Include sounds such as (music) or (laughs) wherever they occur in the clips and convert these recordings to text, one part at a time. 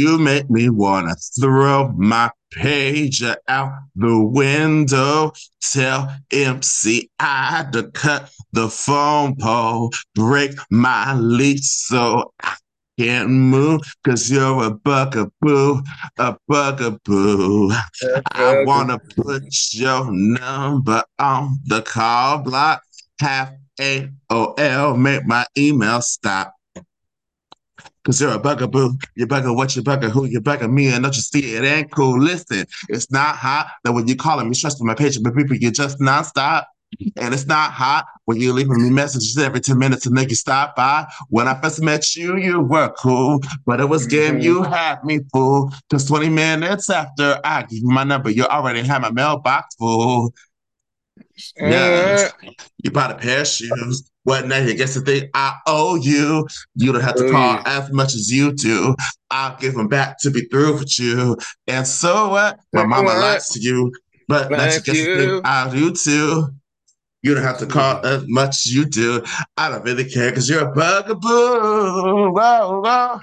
you make me wanna throw my pager out the window. Tell MCI to cut the phone pole, break my lease so I can't move because you're a bugaboo, a bugaboo. I want to put your number on the call block. Have AOL make my email stop. Cause you're a bugaboo. You bugger what you bugger who you bugger me and don't you see it ain't cool. Listen, it's not hot that when you calling me stressing my patient, but people you just nonstop. And it's not hot when you're leaving me messages every 10 minutes and then you stop by. When I first met you, you were cool, but it was game you mm-hmm. had me fool. Cause 20 minutes after I give you my number, you already had my mailbox full. Yes. You bought a pair of shoes. What now? You guess the thing I owe you. You don't have to call you. as much as you do. I'll give them back to be through with you. And so what? My mama what? likes you, but you Like guess the thing you. I do too. You don't have to call as much as you do. I don't really care because you're a bugaboo. Whoa, whoa.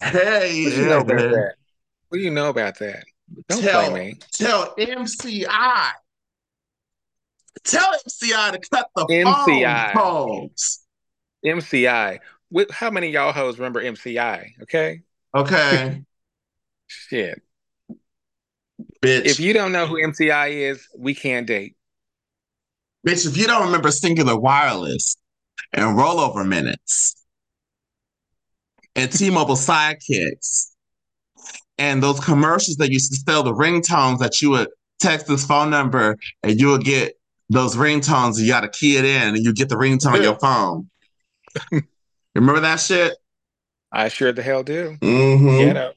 Hey, What do you know about that? What do you know about that? Don't tell, me. tell MCI. Tell MCI to cut the MCI. phone calls. MCI. With, How many of y'all hoes remember MCI? Okay. Okay, (laughs) Shit. bitch. If you don't know who MCI is, we can't date. bitch, if you don't remember Cingular Wireless and rollover minutes and T-Mobile sidekicks and those commercials that used to sell the ringtones that you would text this phone number and you would get those ringtones you got to key it in and you get the ringtone on your phone. remember that shit? I sure the hell do. Mm-hmm. Get up.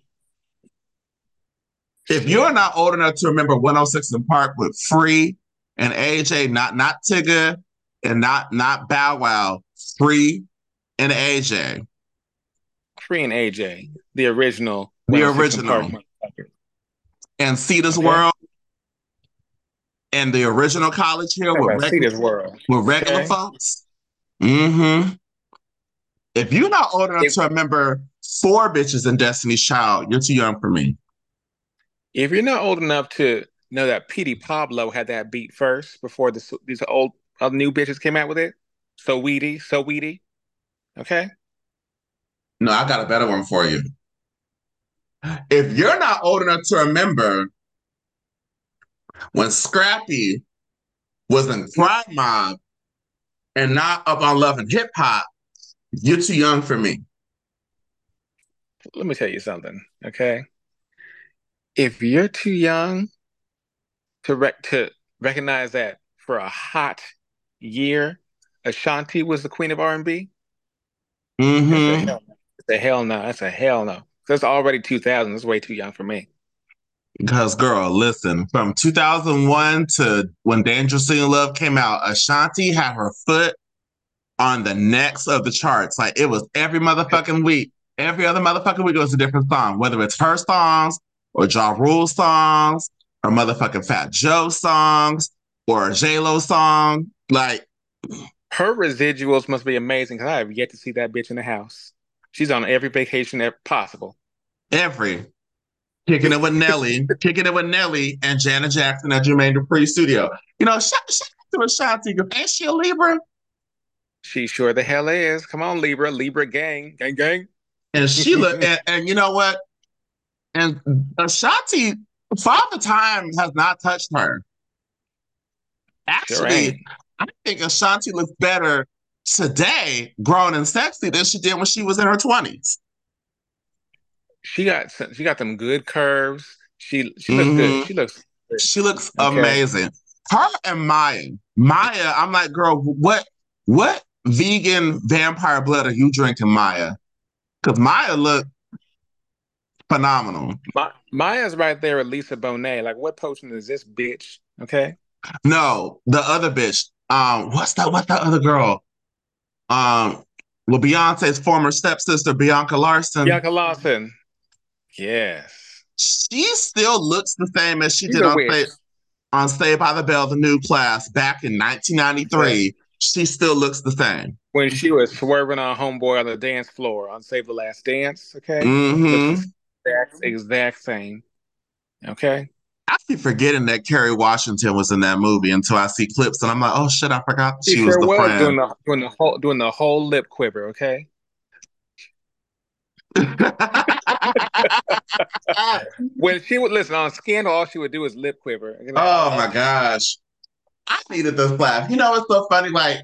If you're not old enough to remember 106 in Park with Free and AJ, not not Tigger and not not Bow Wow, Free and AJ, Free and AJ, the original. The 106 and Park original. and Cedar's Okay. World, and the original College here Talk with regular, World. with regular Okay. folks. Mm-hmm. If you're not old enough If- to remember four bitches in Destiny's Child, you're too young for me. If you're not old enough to know that Petey Pablo had that beat first before this, these old uh, new bitches came out with it, so weedy, so weedy. Okay. No, I got a better one for you. If you're not old enough to remember when Scrappy was in Crime Mob and not up on Love and Hip Hop, you're too young for me. Let me tell you something. Okay. If you're too young to rec- to recognize that for a hot year, Ashanti was the queen of R&B, that's a Mm-hmm. hell no. That's a hell no. That's a hell no. That's already 2000. That's way too young for me. Because, girl, listen, from 2001 to when Dangerously in Love came out, Ashanti had her foot on the necks of the charts. Like it was every motherfucking week. Every other motherfucking week, it was a different song, whether it's her songs or Ja Rule songs or motherfucking Fat Joe songs or a J-Lo song. Like, Her residuals must be amazing because I have yet to see that bitch in the house. She's on every vacation ever possible. every kicking it with Nelly, kicking it with Nelly and Janet Jackson at Jermaine Dupri studio. You know, shout, shout out to Ashanti. Ain't she a Libra? She sure the hell is. Come on, Libra, Libra gang, gang, gang. And Sheila, (laughs) and, and you know what? And Ashanti, Father Time has not touched her. Actually, ain't. I think Ashanti looks better today, grown and sexy, than she did when she was in her twenties. She got some, she got them good curves. She she looks Mhm. good. She looks She looks Okay. amazing. Her and Maya. Maya, I'm like, girl, what what vegan vampire blood are you drinking, Maya? Because Maya look phenomenal. Ma- Maya's right there with Lisa Bonet. Like, what potion is this bitch? Okay. No, the other bitch. Um, what's that? What's that other girl? Um, well, Beyonce's former stepsister, Bianca Larson. Bianca Lawson. Yes. She still looks the same as she She's did on witch. Stay, on Saved by the Bell, the new class back in 1993. She still looks the same. When she was swerving on homeboy on the dance floor on Save the Last Dance. Okay. hmm Looks exact, exact same. Okay. I keep forgetting that Kerry Washington was in that movie until I see clips and I'm like, oh shit, I forgot she, She was the was friend. doing the doing the whole doing the whole lip quiver. Okay. (laughs) (laughs) When she would listen on Scandal, all she would do is lip quiver. You know, oh my gosh. I needed this laugh. You know, it's so funny. Like,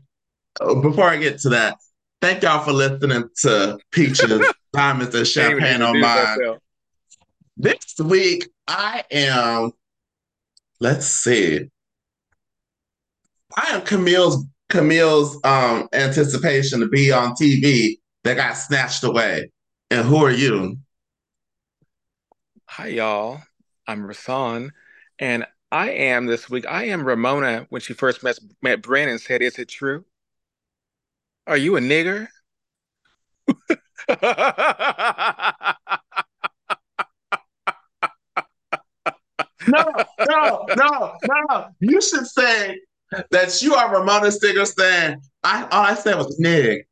uh, before I get to that, thank y'all for listening to Peaches, (laughs) Diamonds, and Champagne on Mine. This week, I am, let's see, I am Camille's Camille's um anticipation to be on TV that got snatched away. And who are you? Hi, y'all. I'm Rasan, and I am this week. I am Ramona. When she first met met Brandon, said, "Is it true? Are you a nigger?" (laughs) No, no, no, no. You should say that you are Ramona Singer saying, I all I said was nig.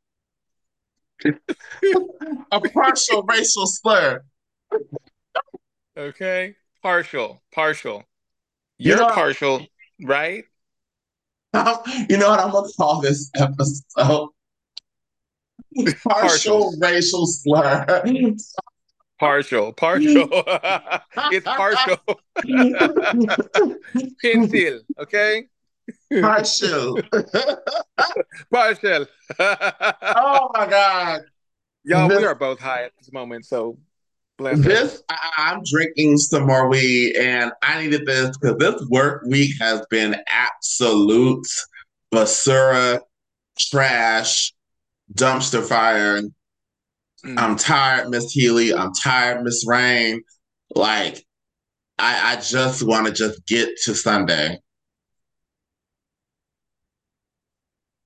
(laughs) A partial racial slur. Okay, partial, partial. You You're know- partial, right? You know what I'm gonna call this episode? (laughs) Partial racial slur. Partial, partial. (laughs) it's partial. (laughs) Pencil, okay? Partial. Partial. oh my god. Y'all, we are both high at this moment, so bless. This I, I'm drinking some more weed, and I needed this because this work week has been absolute basura, trash, dumpster fire. Mm. I'm tired, Miss Healy. I'm tired, Miss Rain. Like, I I just want to just get to Sunday.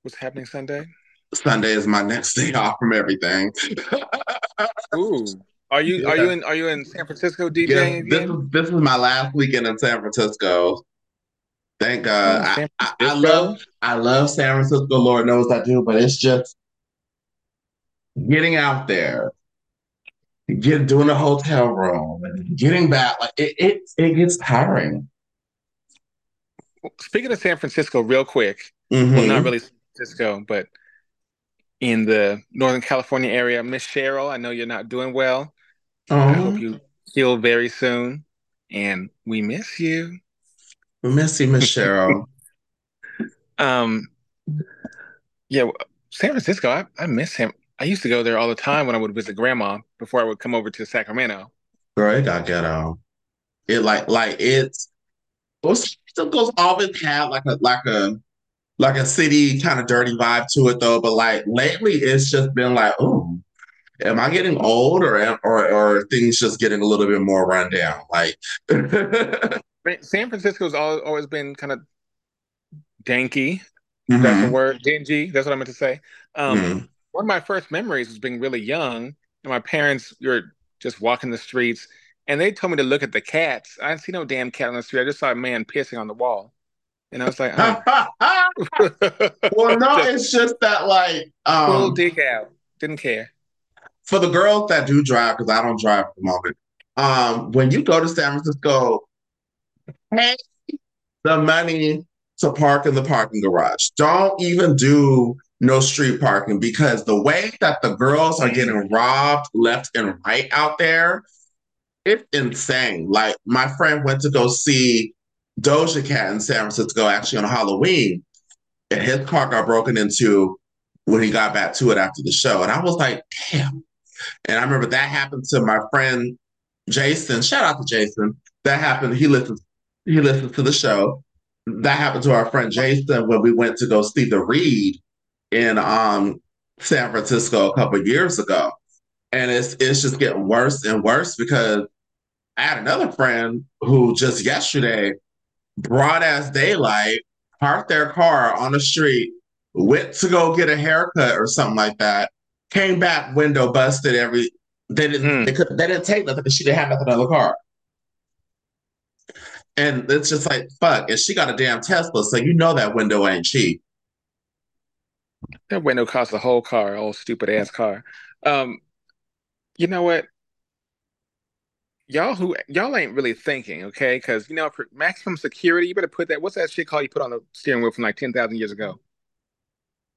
What's happening Sunday? Sunday is my next day (laughs) off from everything. Ooh. Are you are you in are you in San Francisco Yes, DJing this again? is this is my last weekend in San Francisco. Thank God. Oh, I, I, I love I love San Francisco. Lord knows I do, but it's just getting out there, get doing a hotel room, and getting back. Like it, it, it gets tiring. Speaking of San Francisco, real quick. Mhm. Well, not really San Francisco, but in the Northern California area, Miss Cheryl, I know you're not doing well. I hope Oh, you heal very soon. And we miss you. Missy Miss you, Miss (laughs) Cheryl. Um, yeah, San Francisco, I, I miss him. I used to go there all the time when I would visit grandma before I would come over to Sacramento. Girl, it got ghetto. It like like it's San Francisco's always had like a like a like a city kind of dirty vibe to it though. But like lately, it's just been like, oh, am I getting old or or or are things just getting a little bit more run down? Like, (laughs) San Francisco's al always been kind of danky. That's the Mhm, word, dingy. That's what I meant to say. Um, mhm. one of my first memories was being really young, and my parents were just walking the streets, and they told me to look at the cats. I didn't see no damn cat on the street. I just saw a man pissing on the wall, and I was like, oh. (laughs) well, no, (laughs) it's just that like um dick out. Didn't care. For the girls that do drive, because I don't drive at the moment. Um, when you go to San Francisco, pay the money to park in the parking garage. Don't even do no street parking because the way that the girls are getting robbed left and right out there, it's insane. Like my friend went to go see Doja Cat in San Francisco actually on Halloween, and his car got broken into when he got back to it after the show. And I was like, damn. And I remember that happened to my friend Jason. Shout out to Jason. That happened. He listens. He listens to the show. That happened to our friend Jason when we went to go see the Reed in um San Francisco a couple years ago. And it's it's just getting worse and worse because I had another friend who just yesterday, broad as daylight, parked their car on the street, went to go get a haircut or something like that, came back, window busted, every they didn't Hmm. they could they didn't take nothing because she didn't have nothing in the car. And it's just like fuck, and she got a damn Tesla, so you know that window ain't cheap. That window cost a whole car, old stupid ass car. Um, you know what? y'all who y'all ain't really thinking, okay? Because you know, for maximum security, you better put that. What's that shit called? You put on the steering wheel from like ten thousand years ago.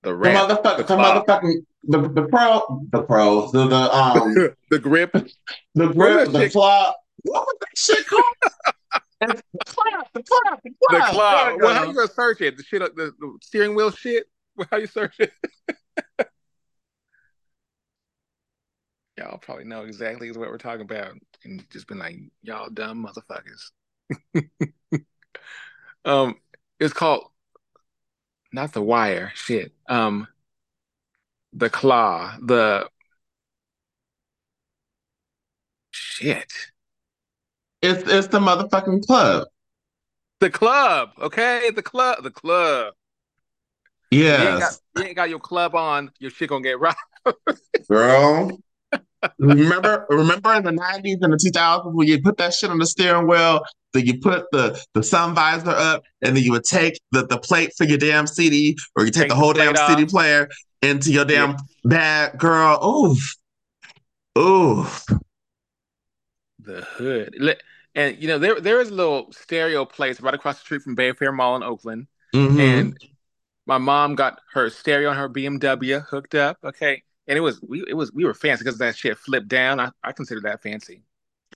The The motherfucker, the the motherfucking, the the pro, the pros, the the um, (laughs) the grip. the grip, the claw. What was that shit called? (laughs) The claw, the claw, the The claw. claw. There you Well, how you gonna search it? The shit, the, the steering wheel shit. How you search it? (laughs) Y'all probably know exactly what we're talking about, and just been like, y'all dumb motherfuckers. Um, it's called not the wire. Shit. Um, the claw. The shit. It's it's the motherfucking club. The club. Okay, the club. The club. If you ain't got you ain't got your club on, your shit gonna get (laughs) robbed. girl. Remember, remember in the nineties and the two thousands when you put that shit on the steering wheel, then you put the the sun visor up, and then you would take the the plate for your damn CD, or you take Take the the whole plate damn CD player into your Yeah. damn bag, girl. Oof, oof. The hood. And you know, there there is a little stereo place right across the street from Bayfair Mall in Oakland. hmm And my mom got her stereo on her BMW hooked up. Okay. And it was we it was we were fancy because that shit flipped down. I, I consider that fancy.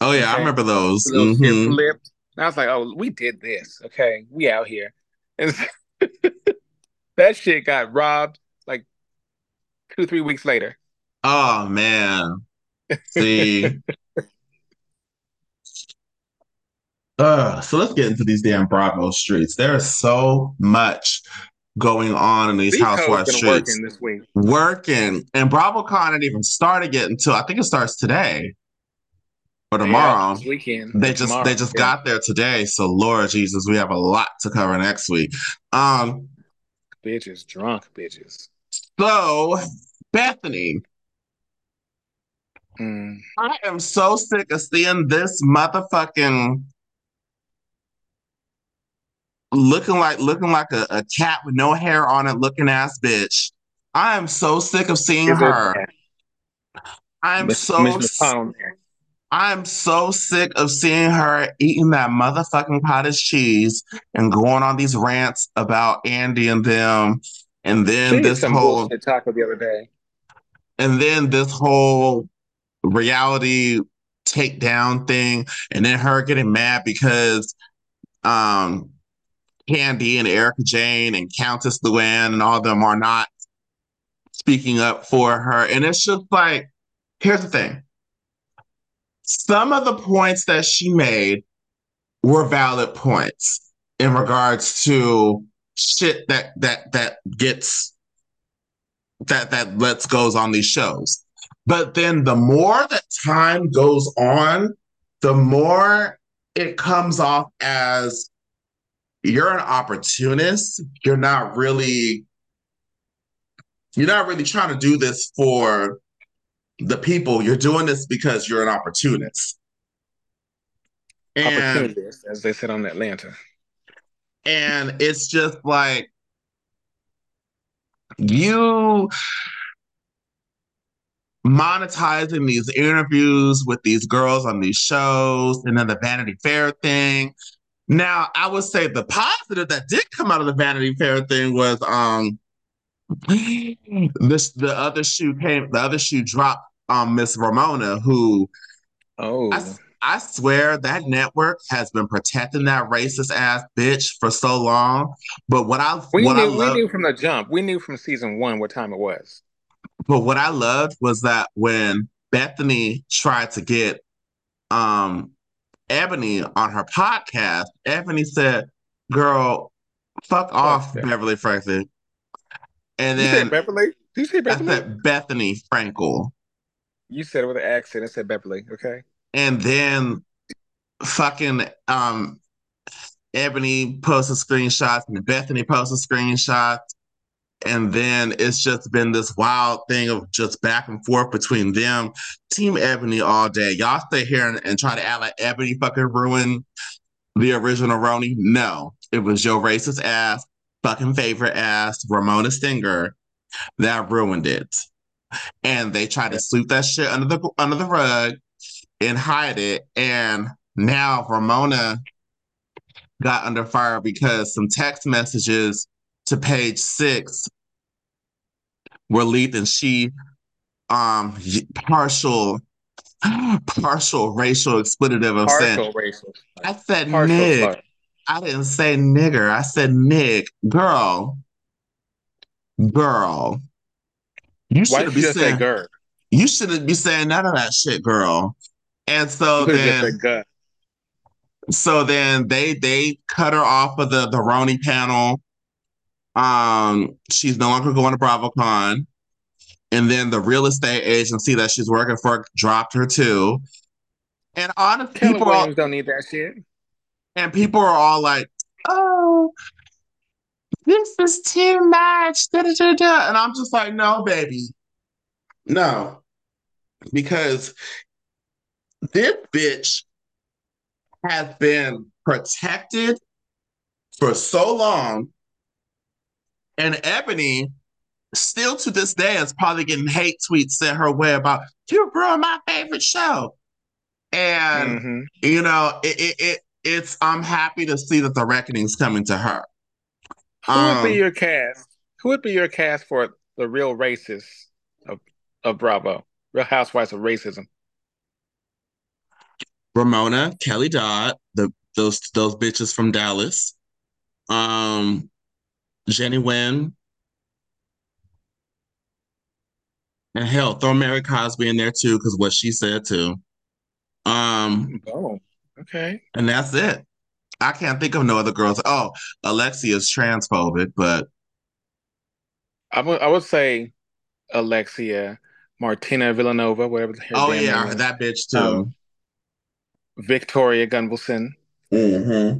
Oh yeah, I remember those. The little shit hmm flipped. And I was like, oh, we did this. Okay. We out here. And (laughs) that shit got robbed two, three weeks later. Oh man. See. (laughs) Uh, so let's get into these damn Bravo streets. There's so much going on in these These hoes streets. working this week. Working. And BravoCon didn't even started yet until I think it starts today or tomorrow. this weekend. They just tomorrow. they just Yeah. got there today. So Lord Jesus, we have a lot to cover next week. Um, bitches, drunk bitches. So Bethenny, Mm. I am so sick of seeing this motherfucking looking like looking like a, a cat with no hair on it, looking ass bitch. I am so sick of seeing her. I'm so there? I'm so sick of seeing her eating that motherfucking cottage cheese and going on these rants about Andy and them. And then this whole taco the other day. and then this whole reality takedown thing, and then her getting mad because um Candy and Erika Jayne and Countess Luann and all of them are not speaking up for her. And it's just like, here's the thing. Some of the points that she made were valid points in regards to shit that that that gets that that lets goes on these shows. But then the more that time goes on, the more it comes off as you're an opportunist. You're not really you're not really trying to do this for the people. You're doing this because you're an opportunist. And Opportunities, as they said on Atlanta. And it's just like you monetizing these interviews with these girls on these shows and then the Vanity Fair thing. Now, I would say the positive that did come out of the Vanity Fair thing was um this the other shoe came the other shoe dropped um Miss Ramona who Oh, I, I swear that network has been protecting that racist ass bitch for so long. But what I we what I knew we love knew from the jump. We knew from season one what time it was. but what I loved was that when Bethenny tried to get um Eboni on her podcast, Eboni said, Girl, fuck off, that. Beverly Franklin. And You then Beverly? Did you say I said Bethenny Frankel. You said it with an accent. I said Beverly. Okay. And then fucking um Eboni posted screenshots and Bethenny posted screenshots. And then it's just been this wild thing of just back and forth between them, Team Eboni all day. Y'all stay here and, and try to act like Eboni fucking ruined the original RHONY. No, it was your racist ass, fucking favorite ass, Ramona Singer, that ruined it. And they tried to sweep that shit under the under the rug. And hide it. And now Ramona got under fire because some text messages to page six were leaked and she um partial (gasps) partial racial expletive of Partial saying racial. I said Partial Nick. slur. I didn't say nigger. I said Nick. Girl. Girl. You shouldn't be you say saying "gur"? you shouldn't be saying none of that shit, girl. And so You could have just then so then they they cut her off of the the RHONY panel. Um, she's no longer going to BravoCon. And then the real estate agency that she's working for dropped her too. And honestly, Keller people Williams don't need that shit. and people are all like, "Oh, this is too much." Da, da, da. And I'm just like, "No, baby, no," because this bitch has been protected for so long, and Eboni still to this day is probably getting hate tweets sent her way about you ruined my favorite show. And hmm you know, it, it, it it's I'm happy to see that the reckoning's coming to her. Who would be Um, your cast? Who would be your cast for the real racists of of Bravo? Real Housewives of Racism. Ramona, Kelly Dodd, the those those bitches from Dallas. Um, Jenny Wynn. And hell, throw Mary Cosby in there too, because what she said too. Um, Oh, okay. and that's it. I can't think of no other girls. Oh, Alexia's transphobic, but I would I would say Alexia, Martina Villanova, whatever her oh yeah, that bitch too. Um, Victoria Gunvalson, hmm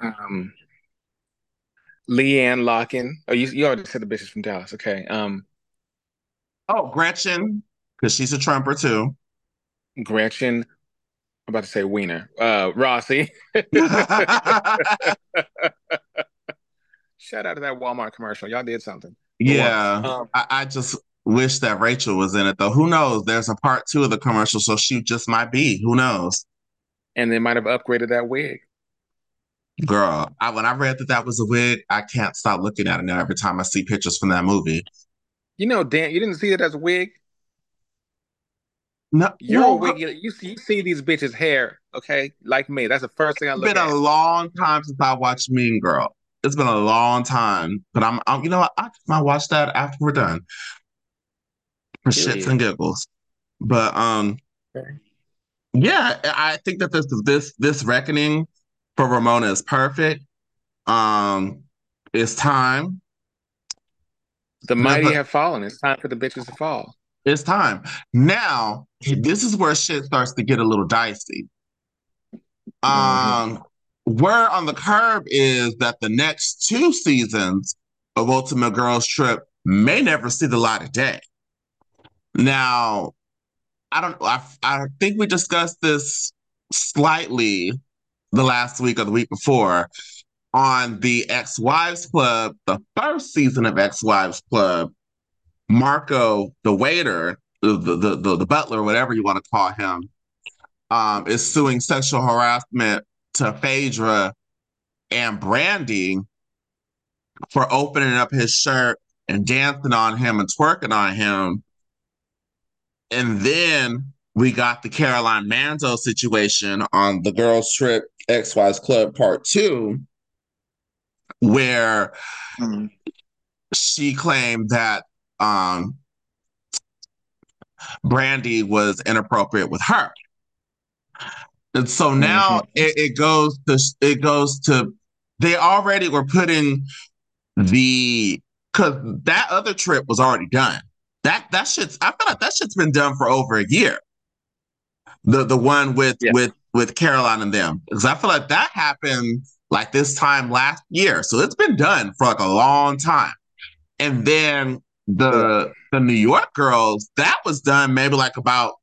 um, LeeAnne Locken. Oh, you you already said the bitches from Dallas. Okay. Um, Oh, Gretchen, because she's a trumper too. Gretchen. I'm about to say Wiener. Uh, Rossi. (laughs) Shout out to that Walmart commercial. Y'all did something. yeah, Um, I, I just wish that Rachel was in it though. Who knows? There's a part two of the commercial, so she just might be. Who knows? And they might have upgraded that wig. Girl, I, when I read that that was a wig, I can't stop looking at it now every time I see pictures from that movie. You know, Dan, you didn't see it as a wig. No, You're a wig. You see, you see these bitches' hair, okay? Like me. That's the first thing I It's look been a long time since I watched Mean Girl. It's been a long time, but I'm, I'm you know what? I might watch that after we're done for shits and giggles. But um, Okay. Yeah, I think that this this this reckoning for Ramona is perfect. Um, it's time. The mighty have fallen. It's time for the bitches to fall. It's time. Now, this is where shit starts to get a little dicey. Um, word on the curb is that the next two seasons of Ultimate Girls Trip may never see the light of day. Now, I don't. I, I think we discussed this slightly the last week or the week before on the Ex Wives Club, the first season of Ex Wives Club. Marco, the waiter, the the the, the butler, whatever you want to call him, um, is suing sexual harassment to Phaedra and Brandi for opening up his shirt and dancing on him and twerking on him. And then we got the Caroline Manzo situation on the Girls Trip Ex Wives Club Part Two, where she claimed that um, Brandi was inappropriate with her. And so now Mhm. it, it goes to it goes to they already were putting the because that other trip was already done. That that shit's I feel like that shit's been done for over a year. The the one with Yeah. with with Caroline and them. Because I feel like that happened like this time last year. So it's been done for like a long time. And then the the New York girls, that was done maybe like about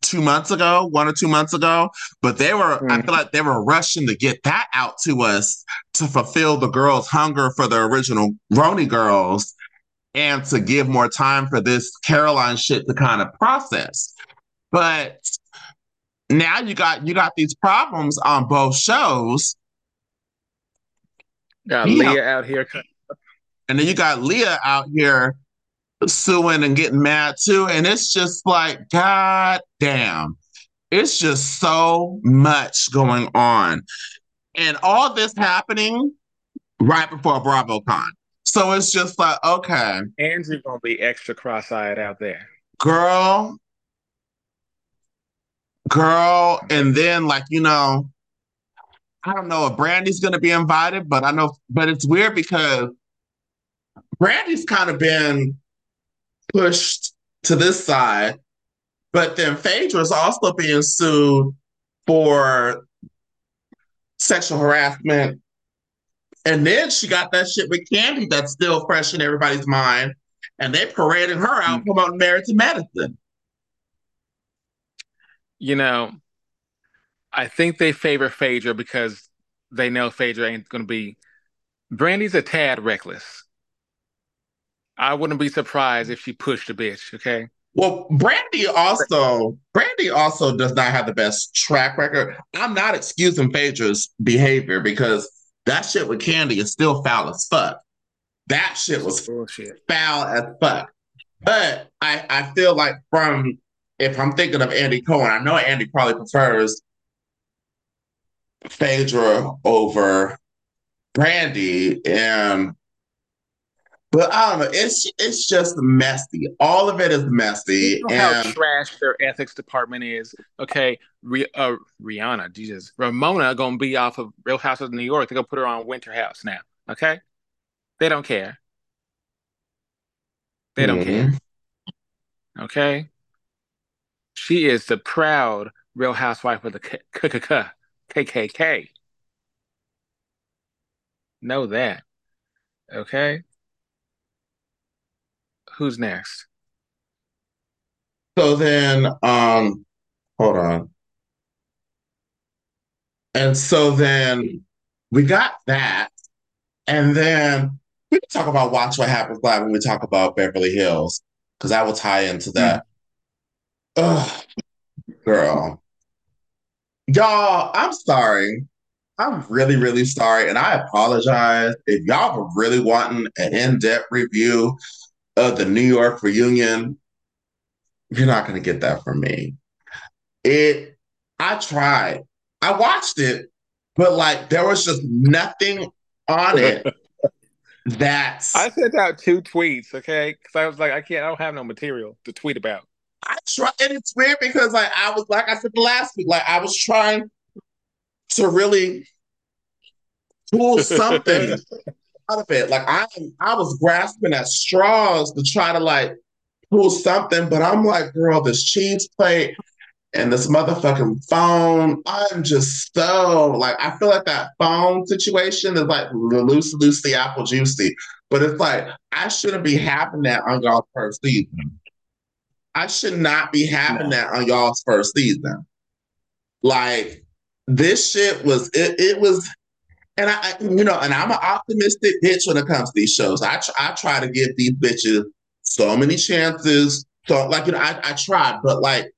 two months ago, one or two months ago. But they were, I Mhm. feel like they were rushing to get that out to us to fulfill the girls' hunger for the original RHONY girls and to give more time for this Caroline shit to kind of process. But now you got you got these problems on both shows. Got. Leah out here. And then you got Leah out here suing and getting mad too. And it's just like, God damn. It's just so much going on. And all this happening right before BravoCon. So it's just like, okay. Andrew gonna be extra cross-eyed out there. Girl. Girl. And then like, you know, I don't know if Brandi's gonna be invited, but I know, but it's weird because Brandi's kind of been pushed to this side, but then Phaedra's also being sued for sexual harassment. And then she got that shit with Candy that's still fresh in everybody's mind. And they parading her out mm-hmm. promoting Married to Medicine. You know, I think they favor Phaedra because they know Phaedra ain't going to be. Brandi's a tad reckless. I wouldn't be surprised if she pushed a bitch. Okay. Well, Brandi also Brandi also does not have the best track record. I'm not excusing Phaedra's behavior because that shit with Candy is still foul as fuck. That shit was Bullshit. foul as fuck. But I, I feel like from if I'm thinking of Andy Cohen, I know Andy probably prefers Phaedra over Brandi and but I don't know. It's it's just messy. All of it is messy. You know and... how trash their ethics department is. Okay, Re- uh, Rihanna, Jesus, Ramona gonna be off of Real House of New York. They're gonna put her on Winter House now. Okay, they don't care. They don't mm-hmm. care. Okay, she is the proud Real Housewife of the KKK. KKK. Know that. Okay who's next? So then, um, hold on. And so then we got that. And then we can talk about Watch What Happens Live when we talk about Beverly Hills, because I will tie into that. Mm. Ugh, girl. Y'all, I'm sorry. I'm really, really sorry. And I apologize if y'all were really wanting an in depth review of the New York reunion, you're not going to get that from me. It, I tried. I watched it, but like there was just nothing on it (laughs) that I sent out two tweets, okay? Because I was like, I can't, I don't have no material to tweet about. I try, and it's weird because like I was like I said last week, like I was trying to really pull something (laughs) out of it. Like I I was grasping at straws to try to like pull something, but I'm like, girl, this cheese plate and this motherfucking phone. I'm just so like I feel like that phone situation is like loose, loosey apple juicy. But it's like I shouldn't be having that on y'all's first season. I should not be having no. that on y'all's first season. Like this shit was it, it was and I, you know, and I'm an optimistic bitch when it comes to these shows. I, tr- I try to give these bitches so many chances. So, like, you know, I, I tried, but like,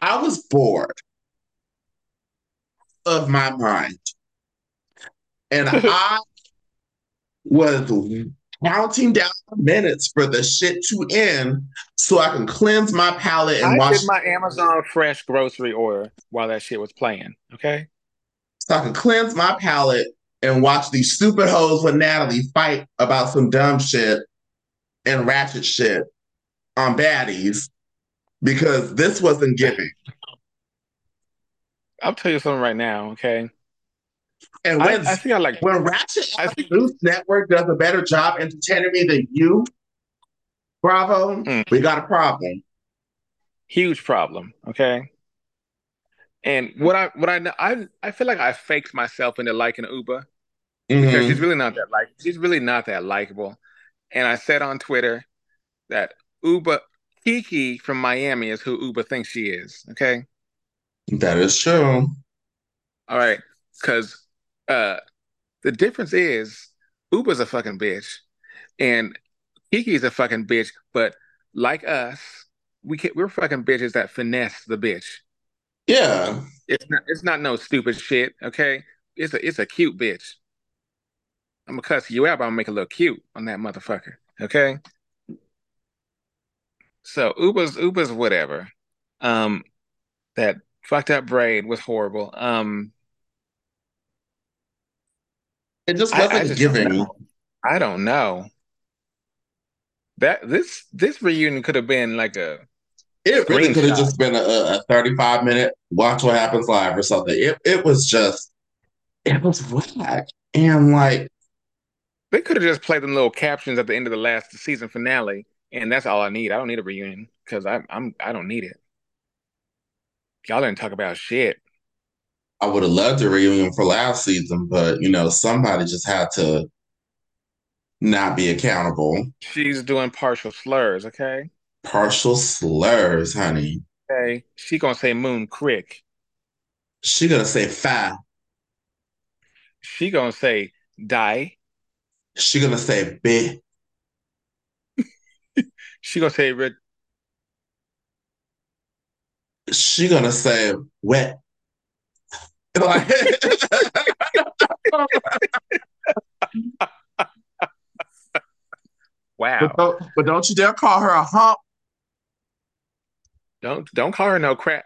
I was bored of my mind. And (laughs) I was counting down minutes for the shit to end so I can cleanse my palate and I watch. did my Amazon Fresh grocery order while that shit was playing. Okay so I can cleanse my palate and watch these stupid hoes with Natalie fight about some dumb shit and ratchet shit on baddies because this wasn't giving. I'll tell you something right now, okay? And when I, I think I like when Ratchet I think, News Network does a better job entertaining me than you, Bravo, mm. we got a problem. Huge problem, okay? And what I what I I I feel like I faked myself into liking Ubah mm-hmm. because she's really not that like she's really not that likable. And I said on Twitter that Ubah Kiki from Miami is who Ubah thinks she is. Okay, that is true. All right, because uh, the difference is Ubah's a fucking bitch, and Kiki's a fucking bitch. But like us, we can, we're fucking bitches that finesse the bitch. Yeah. It's not it's not no stupid shit, okay? It's a it's a cute bitch. I'm gonna cuss you out, but I'm gonna make it look cute on that motherfucker. Okay. So Ubah's Ubah's whatever. Um that fucked up braid was horrible. Um it just wasn't I, I just giving. Don't I don't know. That this this reunion could have been like a it really could have just been a, a 35 minute watch what happens live or something. It it was just it was whack. And like they could have just played them little captions at the end of the last season finale, and that's all I need. I don't need a reunion because I'm I'm I don't need it. Y'all didn't talk about shit. I would have loved a reunion for last season, but you know, somebody just had to not be accountable. She's doing partial slurs, okay? Partial slurs, honey. Okay. She gonna say moon crick. She gonna say fa. She gonna say die. She gonna say be. (laughs) she gonna say red. She gonna say wet. (laughs) wow. But don't, but don't you dare call her a hump. Don't don't call her no crap.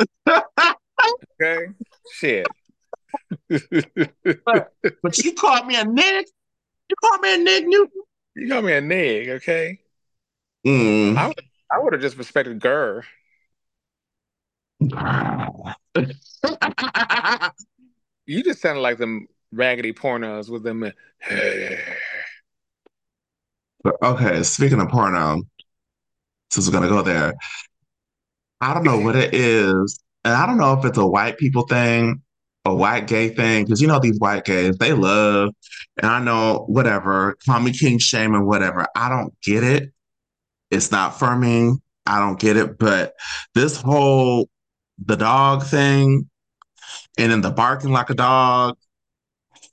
(laughs) okay, shit. but, but you called me a nig. You called me a nig Newton. You called me a nig, okay? Mm. I, I would have just respected Gurr. you just sounded like them raggedy pornos with them. okay, speaking of porno, since we're gonna go there, I don't know what it is, and I don't know if it's a white people thing, a white gay thing, because you know these white gays they love, and I know whatever, call me kink shaming, whatever. I don't get it. It's not for me. I don't get it. But this whole the dog thing, and then the barking like a dog,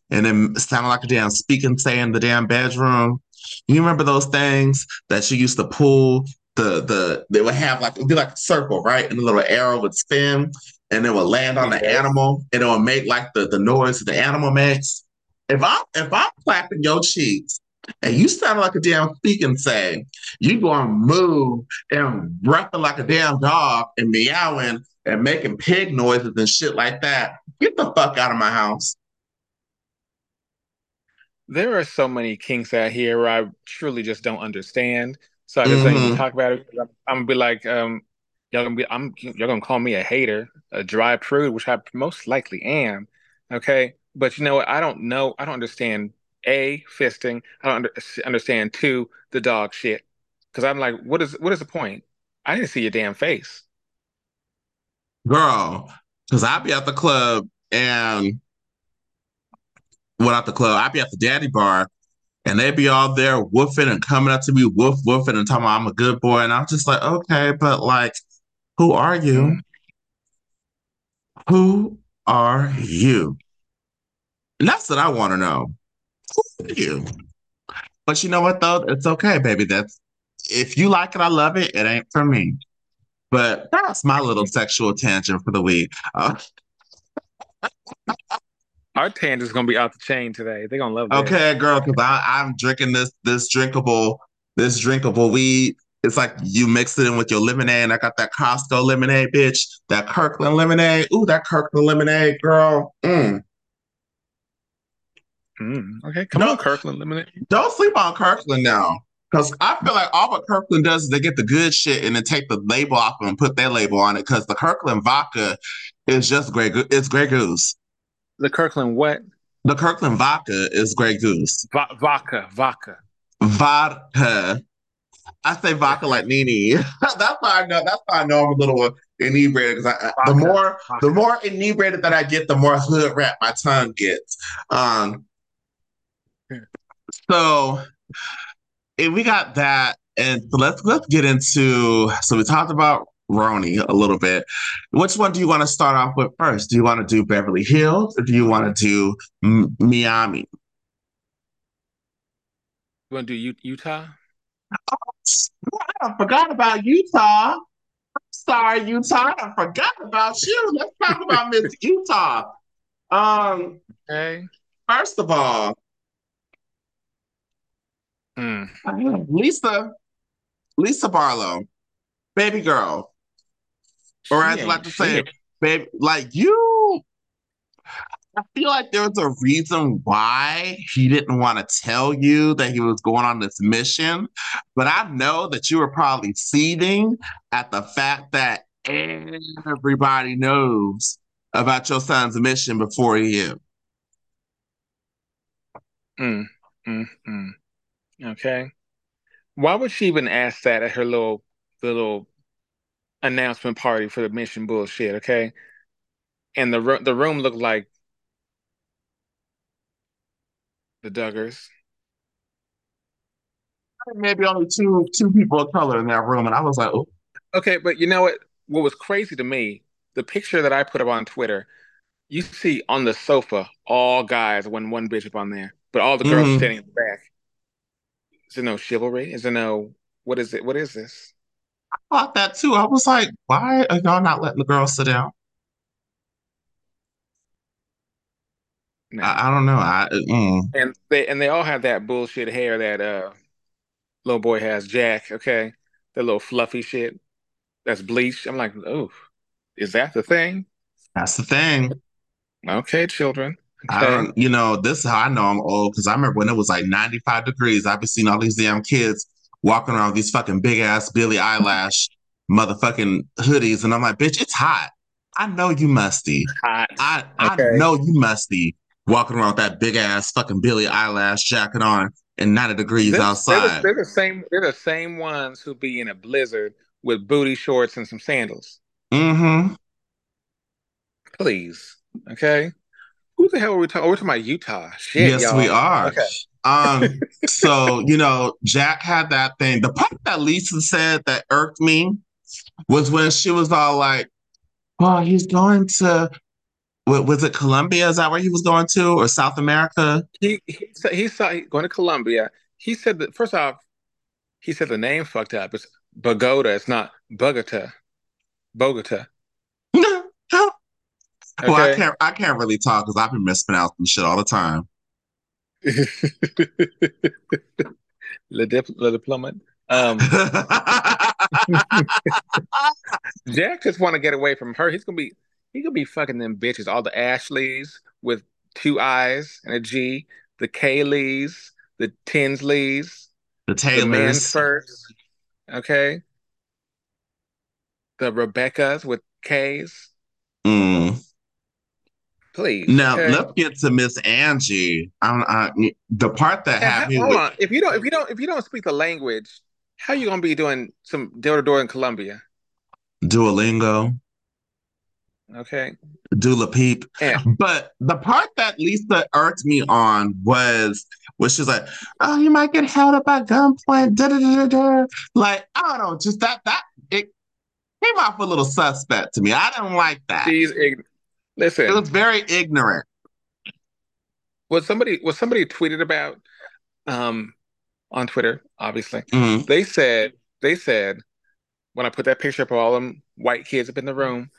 and then sounding like a damn speaking say in the damn bedroom. You remember those things that she used to pull the the they would have like it would be like a circle, right? And the little arrow would spin and it would land on the animal and it would make like the, the noise that the animal makes. If I if I'm clapping your cheeks and you sound like a damn speaking say, you gonna move and ruffing like a damn dog and meowing and making pig noises and shit like that. Get the fuck out of my house. There are so many kinks out here where I truly just don't understand. So I just mm-hmm. even talk about it. I'm, I'm, gonna be like, um, y'all gonna be, I'm, y'all gonna call me a hater, a dry prude, which I most likely am. Okay, but you know what? I don't know. I don't understand a fisting. I don't under, understand two the dog shit. Because I'm like, what is what is the point? I didn't see your damn face, girl. Because I'd be at the club and well, at the club, I'd be at the daddy bar and they'd be all there woofing and coming up to me, woof woofing and talking about I'm a good boy. And I'm just like, okay, but like, who are you? Who are you? And that's what I want to know. Who are you? But you know what though? It's okay, baby. That's if you like it, I love it. It ain't for me. But that's my little sexual tangent for the week. Uh, (laughs) our tangent's gonna be off the chain today. They're gonna love it. Okay, girl, because I'm drinking this this drinkable this drinkable weed. It's like you mix it in with your lemonade. And I got that Costco lemonade, bitch. That Kirkland lemonade. Ooh, that Kirkland lemonade, girl. Mm. Mm, okay, come no, on, Kirkland lemonade. Don't sleep on Kirkland now. Because I feel like all what Kirkland does is they get the good shit and then take the label off and put their label on it. Because the Kirkland vodka is just great. It's Grey Goose. The Kirkland what? The Kirkland vodka is Grey Goose. Vodka, vodka. Vodka. I say vodka like Nini. (laughs) that's why I know. That's why I know I'm a little inebriated. Because the more vodka. the more inebriated that I get, the more hood rap my tongue gets. Um. So, if we got that, and let's let's get into. So we talked about RHONY a little bit. Which one do you want to start off with first? Do you want to do Beverly Hills or do you want to do M- Miami? You want to do U- Utah? I forgot about Utah. Sorry, Utah. I forgot about you. Let's talk about Miss (laughs) Utah. Um, Okay. first of all, Mm. Lisa, Lisa Barlow, baby girl, or as I like to say, baby, like you. I feel like there was a reason why he didn't want to tell you that he was going on this mission, but I know that you were probably seething at the fact that everybody knows about your son's mission before you. Mm, mm, mm. Okay. Why would she even ask that at her little little announcement party for the mission bullshit? Okay. And the ro- the room looked like the Duggars. Maybe only two two people of color in that room, and I was like, oh, Okay, but you know what? What was crazy to me, the picture that I put up on Twitter, you see on the sofa all guys when one bitch up on there, but all the girls Mhm. standing in the back. Is there no chivalry? Is there no what is it? What is this? I thought that too. I was like, why are y'all not letting the girls sit down? No. I, I don't know. I mm. And they and they all have that bullshit hair that uh little boy has, Jack, okay? That little fluffy shit that's bleached. I'm like, oh, is that the thing? that's the thing. Okay, children. I don't, you know, this is how I know I'm old because I remember when it was like 95 degrees. I've been seeing all these damn kids walking around with these fucking big ass Billie Eilish motherfucking hoodies, and I'm like, bitch, it's hot. I know you musty. Hot. I I Okay. know you musty walking around with that big ass fucking Billie Eilish jacket on and 90 degrees They're, they're, the, outside. they're the same. They're the same ones who be in a blizzard with booty shorts and some sandals. Mm-hmm. Please, okay. Who the hell are we talking? We're talking about Utah. Shit, Yes, y'all. we are. Okay. Um, (laughs) so you know, Jack had that thing. The part that Lisa said that irked me was when she was all like, "Well, he's going to, wa- was it Colombia? Is that where he was going to, or South America?" He he said he saw he going to Colombia. He said that first off, he said the name fucked up. It's Bogota. It's not Bogota. Bogota. No. (laughs) Well, I can't, I can't really talk because I've been mispronouncing shit all the time. (laughs) Le, dip, le diplomat. Um, (laughs) Jack just want to get away from her. He's gonna be he gonna be fucking them bitches, all the Ashleys with two eyes and a G, the Kayleys, the Tinsleys, the the Taylors. Mansfirds, okay, the Rebeccas with K's. Mm. Please. Now okay? let's get to Miss Angie. I, I, the part that how- me hold with on. If you don't, if you don't, if you don't speak the language, how you gonna be doing some door to door in Colombia? Duolingo, Okay. Dula Peep. Yeah. But the part that Lisa irked me on was when she's like, "Oh, you might get held up at gunpoint." Da, da, da, da, da. Like I don't know, just that that it came off a little suspect to me. I didn't like that. She's ign- listen. It was very ignorant. was somebody was somebody tweeted about um on Twitter, obviously. Mhm. They said they said when I put that picture up of all them white kids up in the room,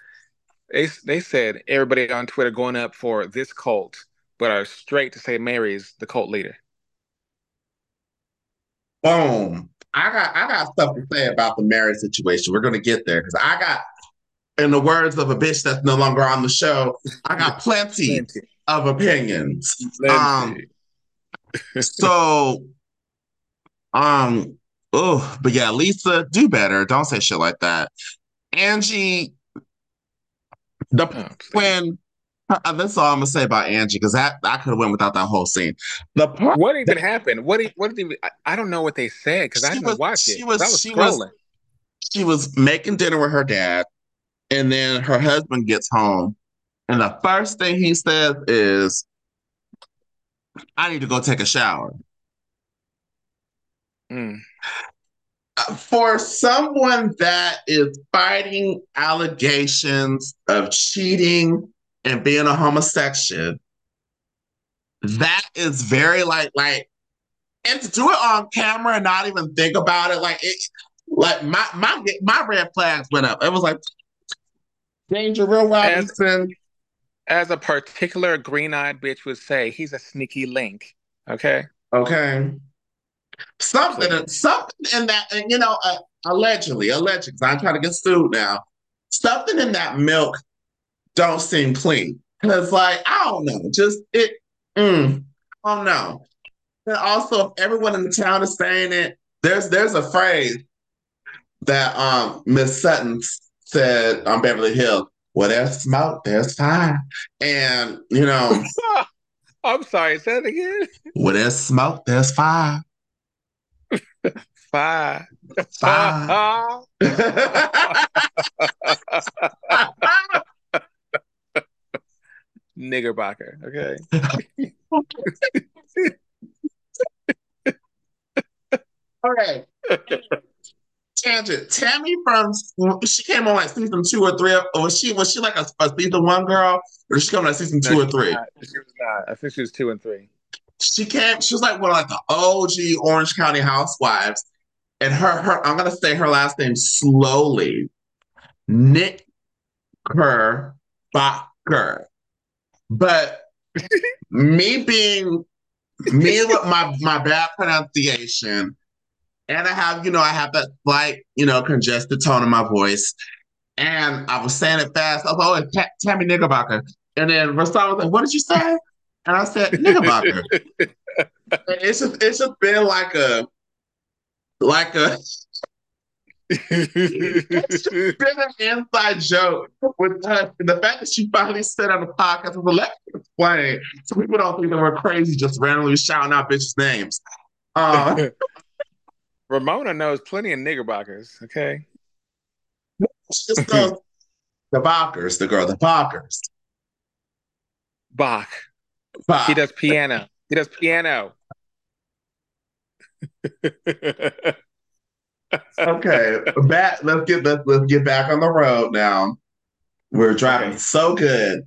they they said everybody on Twitter going up for this cult, but are straight to say Mary's the cult leader. Boom. I got I got stuff to say about the marriage situation. We're gonna get there because I got, in the words of a bitch that's no longer on the show, I got plenty Plenty. of opinions. Plenty. Um, So, um, oh, but yeah, Lisa, do better. Don't say shit like that. Angie, the Oh, when uh, that's all I'm gonna say about Angie because that I could have went without that whole scene. The part what even happened? What did, what did even, I, I don't know what they said because I didn't was- watch she it. was- I was she was- scrolling. she was making dinner with her dad, and then her husband gets home, and the first thing he says is, "I need to go take a shower." Mm. Uh, For someone that is fighting allegations of cheating and being a homosexual, that is very like like and to do it on camera and not even think about it, like it, like my my my red flags went up. It was like Danger Will Robinson. As, as a particular green-eyed bitch would say, he's a sneaky link. Okay. Okay. Something, something in that, and you know, uh, allegedly, allegedly, I'm trying to get sued now. Something in that milk don't seem clean. Cause like, I don't know, just it, mm, I don't know. And also, if everyone in the town is saying it, there's there's a phrase that um Miss Sutton said on Beverly Hills, well, there's smoke, there's fire. And, you know, (laughs) I'm sorry, say it again. Well, there's smoke, there's fire. fire. Fire. (laughs) Niggerbocker, okay. (laughs) All right tangent. Tammy from she came on like season two or three. Or was she was she like a, a season one girl, or did she come like season two no, or three? Not. She was not. I think she was two and three. She came. She was like one of like the OG Orange County housewives, and her her I'm gonna say her last name slowly, Nick her Bacher. But (laughs) me being me with my my bad pronunciation, and I have, you know, I have that slight, you know, congested tone in my voice. And I was saying it fast. I was like, oh, it's T- Tammy Knickerbocker. And then Rashawn was like, what did you say? And I said, Knickerbocker. (laughs) it's just it's just been like a like a it's just been an inside joke with her. And The fact that she finally said on the podcast was let me explain. So people don't think that we're crazy just randomly shouting out bitches' names. Uh, (laughs) Ramona knows plenty of niggerbockers, okay? Just the, the Bockers, the girl, the Bockers. Bach. Bach. He does piano. He does piano. (laughs) okay, back. Let's get let's, let's get back on the road now. We're driving okay. so good.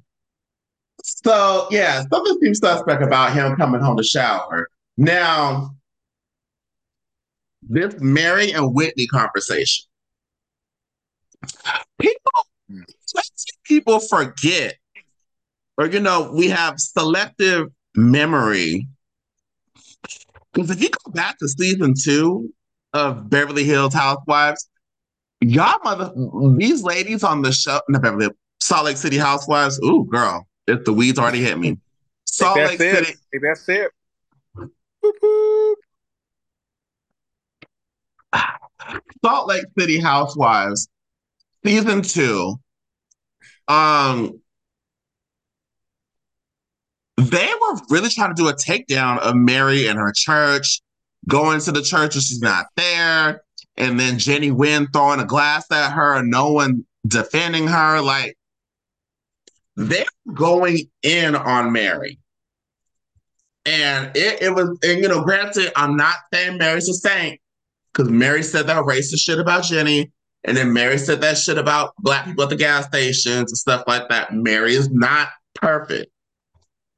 So yeah, something seems suspect about him coming home to shower. Now, this Mary and Whitney conversation. People, people forget, or you know, we have selective memory. Because if you go back to season two of Beverly Hills Housewives, y'all mother, these ladies on the show, no, Beverly, Salt Lake City Housewives. Ooh, girl, if the weeds already hit me. Salt Lake it. City. That's it. Salt Lake City Housewives, season two. Um, they were really trying to do a takedown of Mary and her church, going to the church and she's not there, and then Jennie Nguyen throwing a glass at her and no one defending her. Like they're going in on Mary. And it, it was, and you know, granted, I'm not saying Mary's a saint, because Mary said that racist shit about Jenny, and then Mary said that shit about black people at the gas stations and stuff like that. Mary is not perfect.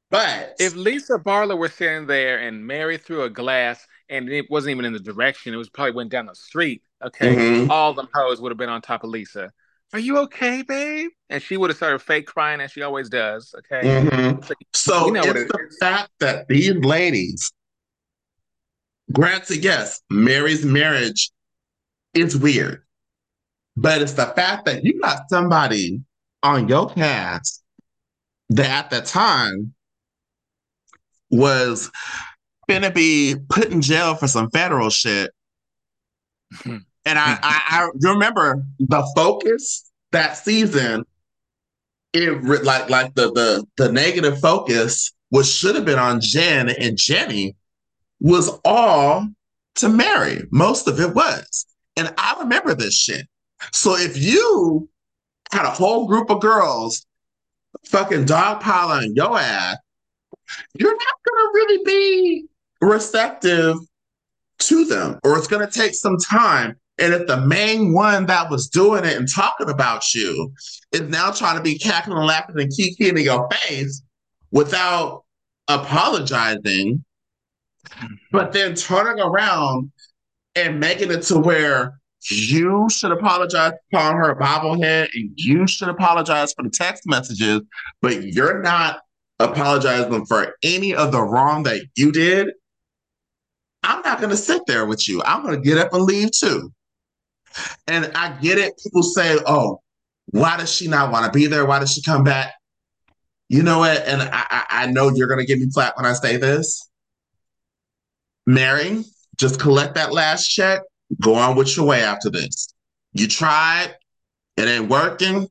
But if Lisa Barlow were sitting there and Mary threw a glass and it wasn't even in the direction, it was probably went down the street, okay, mm-hmm. all them hoes would have been on top of Lisa. Are you okay, babe? And she would have started fake crying as she always does. Okay. Mm-hmm. So, so you know it's the fact that these ladies Granted, yes, Mary's marriage is weird, but it's the fact that you got somebody on your cast that at the time was gonna be put in jail for some federal shit. Hmm. and I, I, I remember the focus that season. It like like the the the negative focus which should have been on Jen and Jenny was all to Mary. Most of it was. And I remember this shit. So if you had a whole group of girls fucking dogpiling your ass, you're not gonna really be receptive to them, or it's gonna take some time. And if the main one that was doing it and talking about you is now trying to be cackling, and laughing, and kicking in your face without apologizing, But then turning around and making it to where you should apologize calling her bobblehead and you should apologize for the text messages, but you're not apologizing for any of the wrong that you did. I'm not going to sit there with you. I'm going to get up and leave too. And I get it. People say, oh, why does she not want to be there? Why does she come back? You know what? And I, I know you're going to give me flat when I say this. Mary, just collect that last check. Go on with your way after this. You tried, it ain't working.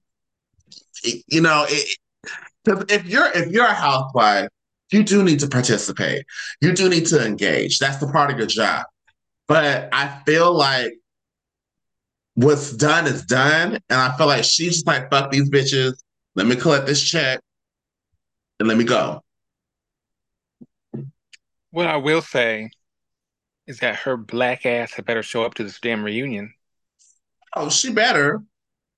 It, you know, it, if you're if you're a housewife, you do need to participate. You do need to engage. That's the part of your job. But I feel like what's done is done, and I feel like she's just like fuck these bitches. Let me collect this check, and let me go. What I will say is that her black ass had better show up to this damn reunion. Oh, she better.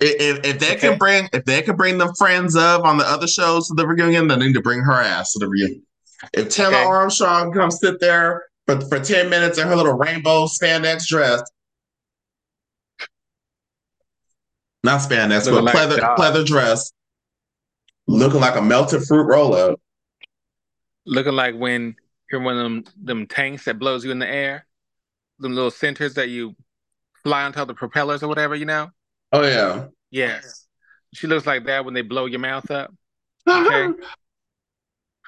If, if they okay. can bring if they can bring the friends of on the other shows to the reunion, they need to bring her ass to the reunion. If Taylor okay. Armstrong comes sit there for, for 10 minutes in her little rainbow spandex dress, not spandex, looking but like pleather, pleather dress, looking like a melted fruit roll up. Looking like when you're one of them, them tanks that blows you in the air, them little centers that you fly onto the propellers or whatever, you know? Oh yeah. Yes. She looks like that when they blow your mouth up. Okay.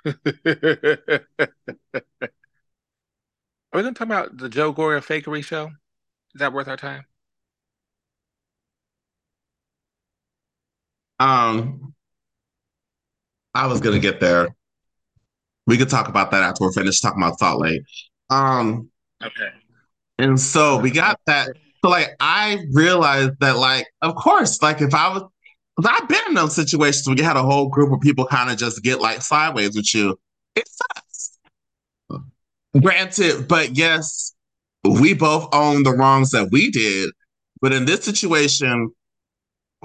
(laughs) Are we gonna talk about the Joe Gorga fakery show? Is that worth our time? Um, I was gonna get there. We could talk about that after we're finished talking about Salt Lake. Um, okay. And so we got that. So like I realized that like of course like if I was I've been in those situations where you had a whole group of people kind of just get like sideways with you. It sucks. Granted, but yes, we both own the wrongs that we did. But in this situation,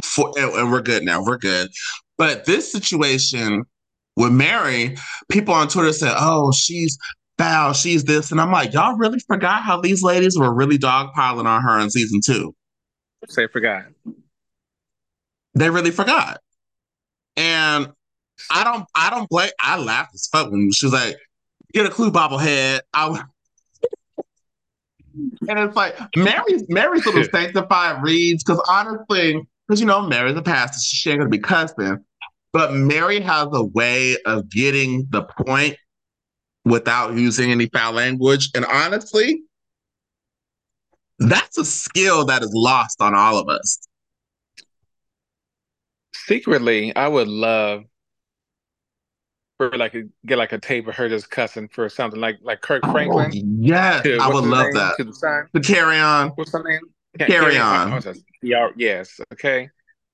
for and, and we're good now, we're good. But this situation with Mary, people on Twitter said, "Oh, she's foul, she's this," and I'm like, y'all really forgot how these ladies were really dogpiling on her in season two. Say forgot. They really forgot, and I don't, I don't blame. I laughed as fuck when she was like, "Get a clue, bobblehead." I. (laughs) And it's like Mary's Mary's little (laughs) sanctified reads because honestly, because you know Mary's a pastor, she ain't gonna be cussing. But Mary has a way of getting the point without using any foul language. And honestly, that's a skill that is lost on all of us. Secretly, I would love for like a, get like a tape of her just cussing for something like like Kirk oh, Franklin. Oh, yes, to, I would love name? that. To the sign. To carry on. What's her name? Carry, carry on. on. Oh, yes. Okay.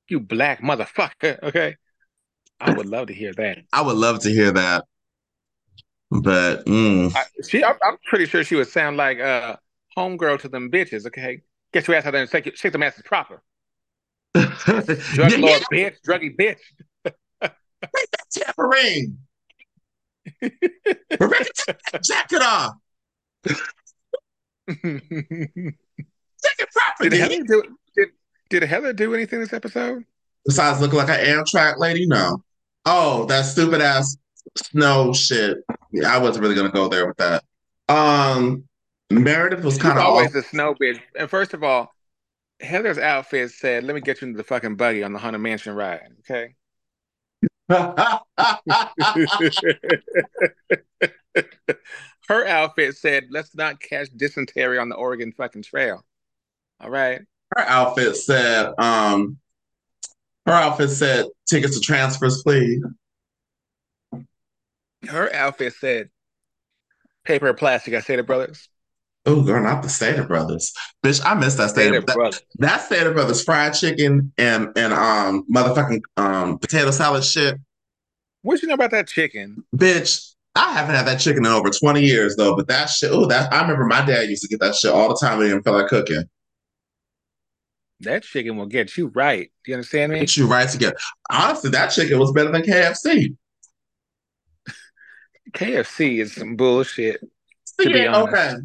You black motherfucker. (laughs) Okay. I would love to hear that. I would love to hear that. But mm. I, she, I'm, I'm, pretty sure she would sound like uh homegirl to them bitches. Okay, get your ass out there and shake, shake the asses proper. (laughs) Drug yeah, lord yeah. bitch, druggy bitch. Make that tambourine. (laughs) Rebecca, jacket off. Take it proper. Did Heather do did, did Heather do anything this episode? Besides looking like an Amtrak lady? No. Oh, that stupid ass snow shit. Yeah, I wasn't really gonna go there with that. Um Meredith was kind of always a snow bitch. And first of all, Heather's outfit said, "Let me get you into the fucking buggy on the Haunted Mansion ride." Okay. (laughs) Her outfit said, "Let's not catch dysentery on the Oregon fucking trail." All right. Her outfit said, um, her outfit said, tickets to transfers, please. Her outfit said, paper or plastic. I say Stater Brothers. Oh, girl, not the Stater Brothers. Bitch, I miss that Stater, Stater Brothers. That, Stater Brothers fried chicken and and um motherfucking um potato salad shit. What you know about that chicken? Bitch, I haven't had that chicken in over 20 years though, but that shit, oh, that I remember my dad used to get that shit all the time when he didn't feel like cooking. That chicken will get you right. Do you understand me? Get you right together. Honestly, that chicken was better than KFC. (laughs) KFC is some bullshit. to be honest. okay.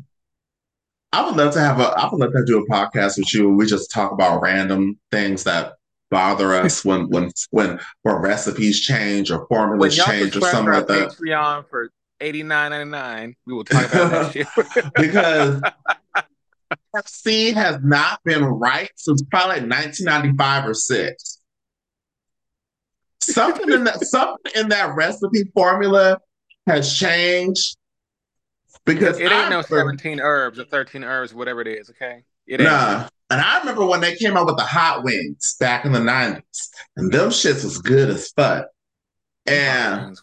I would love to have a. I would love to do a podcast with you. We just talk about random things that bother us when (laughs) when when when recipes change or formulas change or something like that. Patreon for eighty nine ninety nine, we will talk about that (laughs) shit. because FC has not been right since probably 1995 or six. Something in that something in that recipe formula has changed because It I ain't no remember- seventeen herbs or thirteen herbs, whatever it is. Okay, it ain't. Nah. And I remember when they came out with the hot wings back in the 90s, and them shits was good as fuck. And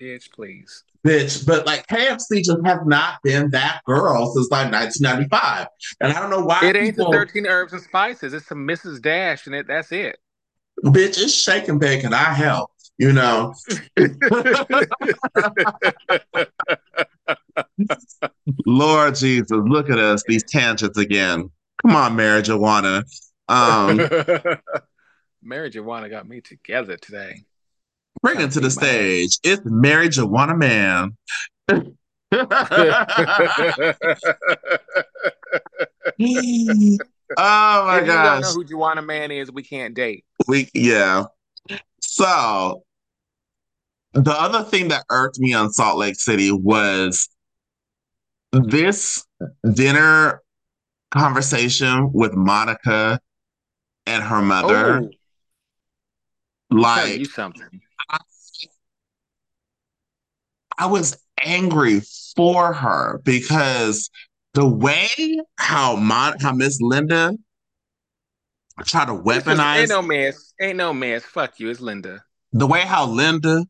Bitch, please. Bitch, but like KFC just has not been that girl since like 1995. And I don't know why It ain't the thirteen herbs and spices. It's some Mrs. Dash and it. That's it. bitch, it's shake and bake and I help, you know. (laughs) Lord Jesus, look at us, these tangents again. Come on, Mary Joanna. Um, (laughs) Mary Joanna got me together today. Bring it to the stage. It's Mary Joanna Man. (laughs) oh my if you don't know who Joanna Man is, we can't date. We yeah. So the other thing that irked me on Salt Lake City was this dinner conversation with Monica and her mother. Oh, tell like you something. I was angry for her because the way how Mon- how Miss Linda tried to weaponize ain't no mess. Ain't no mess. Fuck you. It's Linda. the way how Linda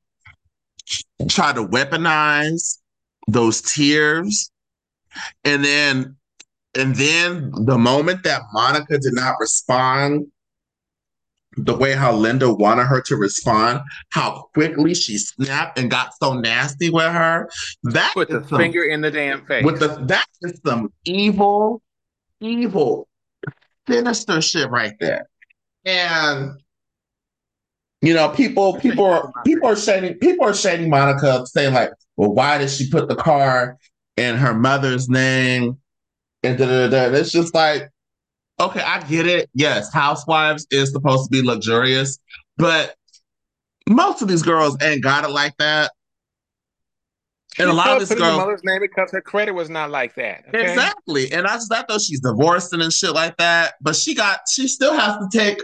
tried to weaponize those tears and then and then the moment that Monica did not respond the way how Linda wanted her to respond, how quickly she snapped and got so nasty with her. That Put the some- finger in the damn face. with the that is some evil, evil, sinister shit right there. And you know, people, people are people are shading people are shading Monica, saying like, well, why did she put the car in her mother's name? And da da. da. It's just like, okay, I get it. Yes, housewives is supposed to be luxurious, but most of these girls ain't got it like that. She And a lot of these put in the girls, mother's name because her credit was not like that. Okay? Exactly. And I just I thought she's divorcing and shit like that. But she got she still has to take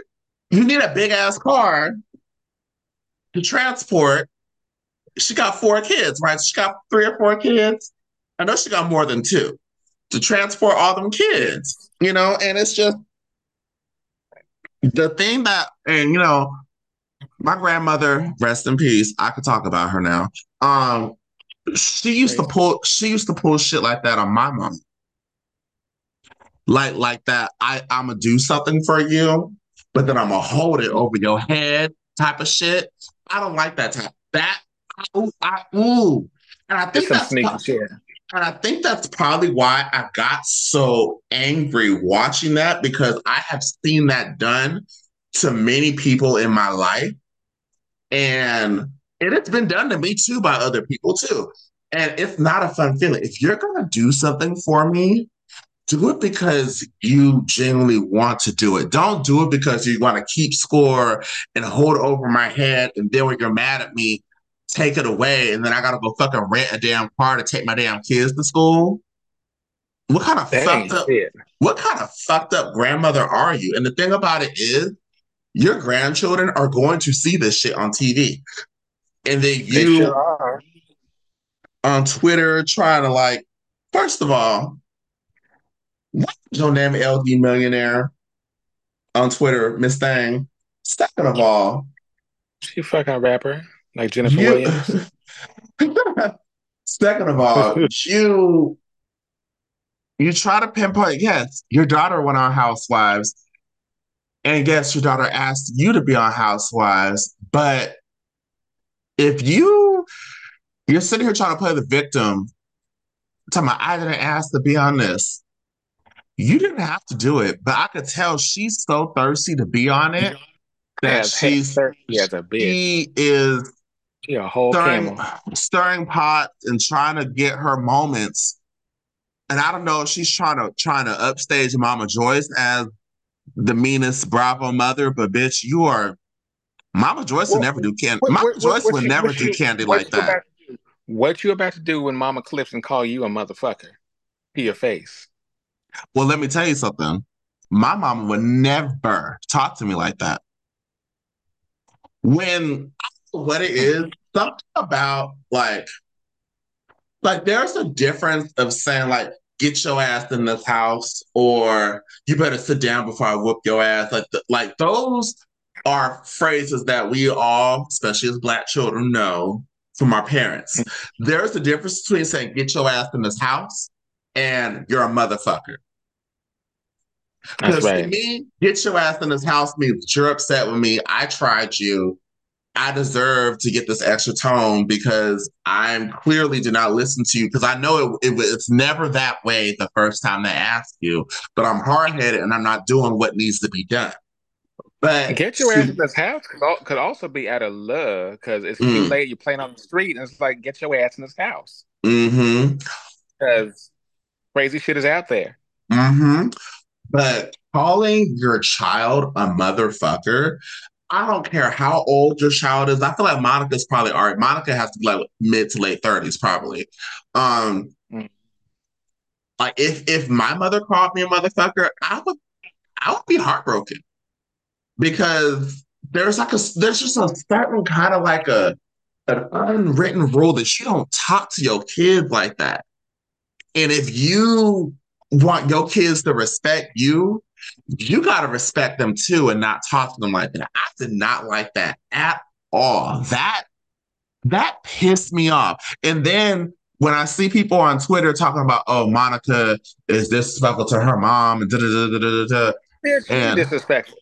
you need a big ass car to transport. She got four kids, right? She got three or four kids. I know she got more than two to transport all them kids, you know, and it's just the thing that and you know, my grandmother, rest in peace. I could talk about her now. Um, she used to pull she used to pull shit like that on my mom like like that i i'm gonna do something for you but then i'm gonna hold it over your head type of shit i don't like that type that ooh, I, ooh. and i think some that's sneaky shit. And i think that's probably why i got so angry watching that because i have seen that done to many people in my life and it has been done to me too by other people too and it's not a fun feeling if you're gonna do something for me do it because you genuinely want to do it. Don't do it because you want to keep score and hold over my head. And then when you're mad at me, take it away. And then I got to go fucking rent a damn car to take my damn kids to school. What kind of ain't fucked up, shit. what kind of fucked up grandmother are you? And the thing about it is, your grandchildren are going to see this shit on TV. And then They you sure are. on Twitter trying to like, first of all, why is your name LD Millionaire on Twitter, Miss Thang? Second of all, She fucking rapper like Jennifer you, Williams. (laughs) second of all, (laughs) you you try to pinpoint, yes, your daughter went on Housewives, and yes, your daughter asked you to be on Housewives, but if you you're sitting here trying to play the victim, talking about I didn't ask to be on this. You didn't have to do it, but I could tell she's so thirsty to be on it that she's thirsty as a bitch. she is Yeah, whole stirring, camel. stirring pots and trying to get her moments. And I don't know if she's trying to trying to upstage Mama Joyce as the meanest Bravo mother, but bitch, you are Mama Joyce would never do candy. Mama what- Joyce what would you- never what do you- candy like that. about to do- What you about to do when Mama Clifton call you a motherfucker to your face? Well, let me tell you something. My mama would never talk to me like that. When what it is, something about like, like there's a difference of saying like, get your ass in this house, or you better sit down before I whoop your ass. Like, the, like those are phrases that we all, especially as black children, know from our parents. Mm-hmm. There's a difference between saying get your ass in this house and you're a motherfucker. Because to me, get your ass in this house means you're upset with me. I tried you. I deserve to get this extra tone because I'm clearly did not listen to you because I know it, it, was- it's never that way the first time they ask you, but I'm hard headed and I'm not doing what needs to be done. But Get your ass in this house could, also be out of love because it's too Mm. late. You're playing on the street, and it's like get your ass in this house because crazy shit is out there. Mm-hmm. But calling your child a motherfucker, I don't care how old your child is. I feel like Monica's probably all right. Monica has to be like mid to late 30s, probably. Um Mm. like if if my mother called me a motherfucker, I would I would be heartbroken. Because there's like a there's just a certain kind of like a an unwritten rule that you don't talk to your kids like that. And if you want your kids to respect you, you got to respect them too and not talk to them like that. I did not like that at all. That that pissed me off. And then when I see people on Twitter talking about, oh, Monica is disrespectful to her mom and da da da da da da, And- disrespectful.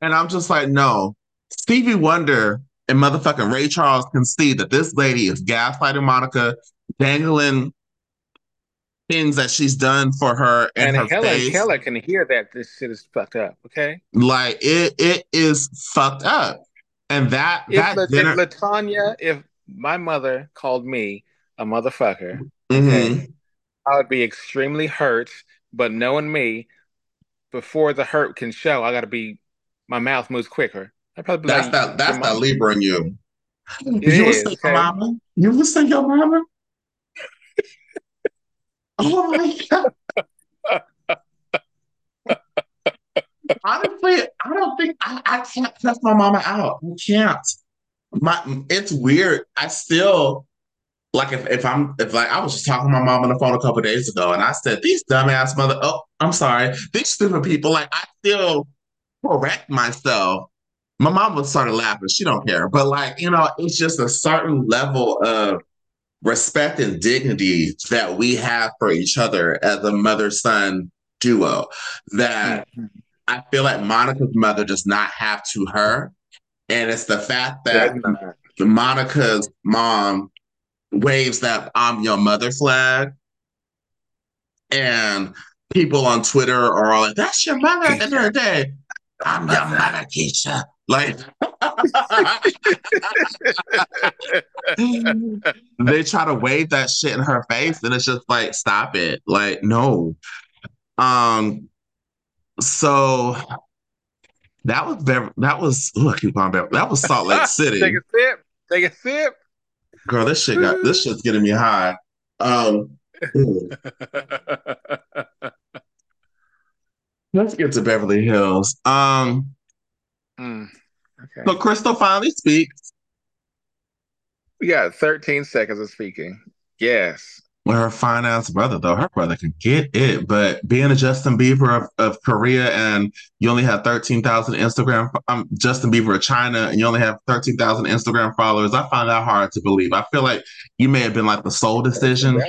and I'm just like, no. Stevie Wonder and motherfucking Ray Charles can see that this lady is gaslighting Monica, dangling things that she's done for her in And her Helen face. Keller can hear that this shit is fucked up. Okay, Like it, it is fucked up. And that if, that La- dinner, if Latanya, if my mother called me a motherfucker, Mhm. I would be extremely hurt. But knowing me, before the hurt can show, I got to be. My mouth moves quicker. I'd probably be that's like, that that's that mom." Libra in you. It you would is, say okay? your mama? You would say your mama? Oh my god. Honestly, I don't think I, I can't cuss my mama out. I can't. My it's weird. I still like if, if I'm if like I was just talking to my mom on the phone a couple days ago and I said these dumbass mother oh I'm sorry these stupid people like I still correct myself. My mom would start laughing. She don't care, but like you know it's just a certain level of respect and dignity that we have for each other as a mother son duo that I feel like Monica's mother does not have to her. And it's the fact that not. Monica's mom waves that I'm your mother flag. And people on Twitter are all like, that's your mother at the end of the day. I'm your mother, Keisha. Like (laughs) they try to wave that shit in her face, and it's just like, stop it. Like, no. Um, so that was that was oh, I keep on that was Salt Lake City. (laughs) Take a sip. Take a sip. Girl, this shit got this shit's getting me high. Um (laughs) let's get to Beverly Hills. Um Mm, okay. so Crystal finally speaks We got 13 seconds of speaking. Yes. with her fine ass brother, though. Her brother can get it, but being a Justin Bieber of, of Korea and you only have 13,000 Instagram, um, Justin Bieber of China, and you only have 13,000 Instagram followers, I find that hard to believe. I feel like you may have been like the sole decision.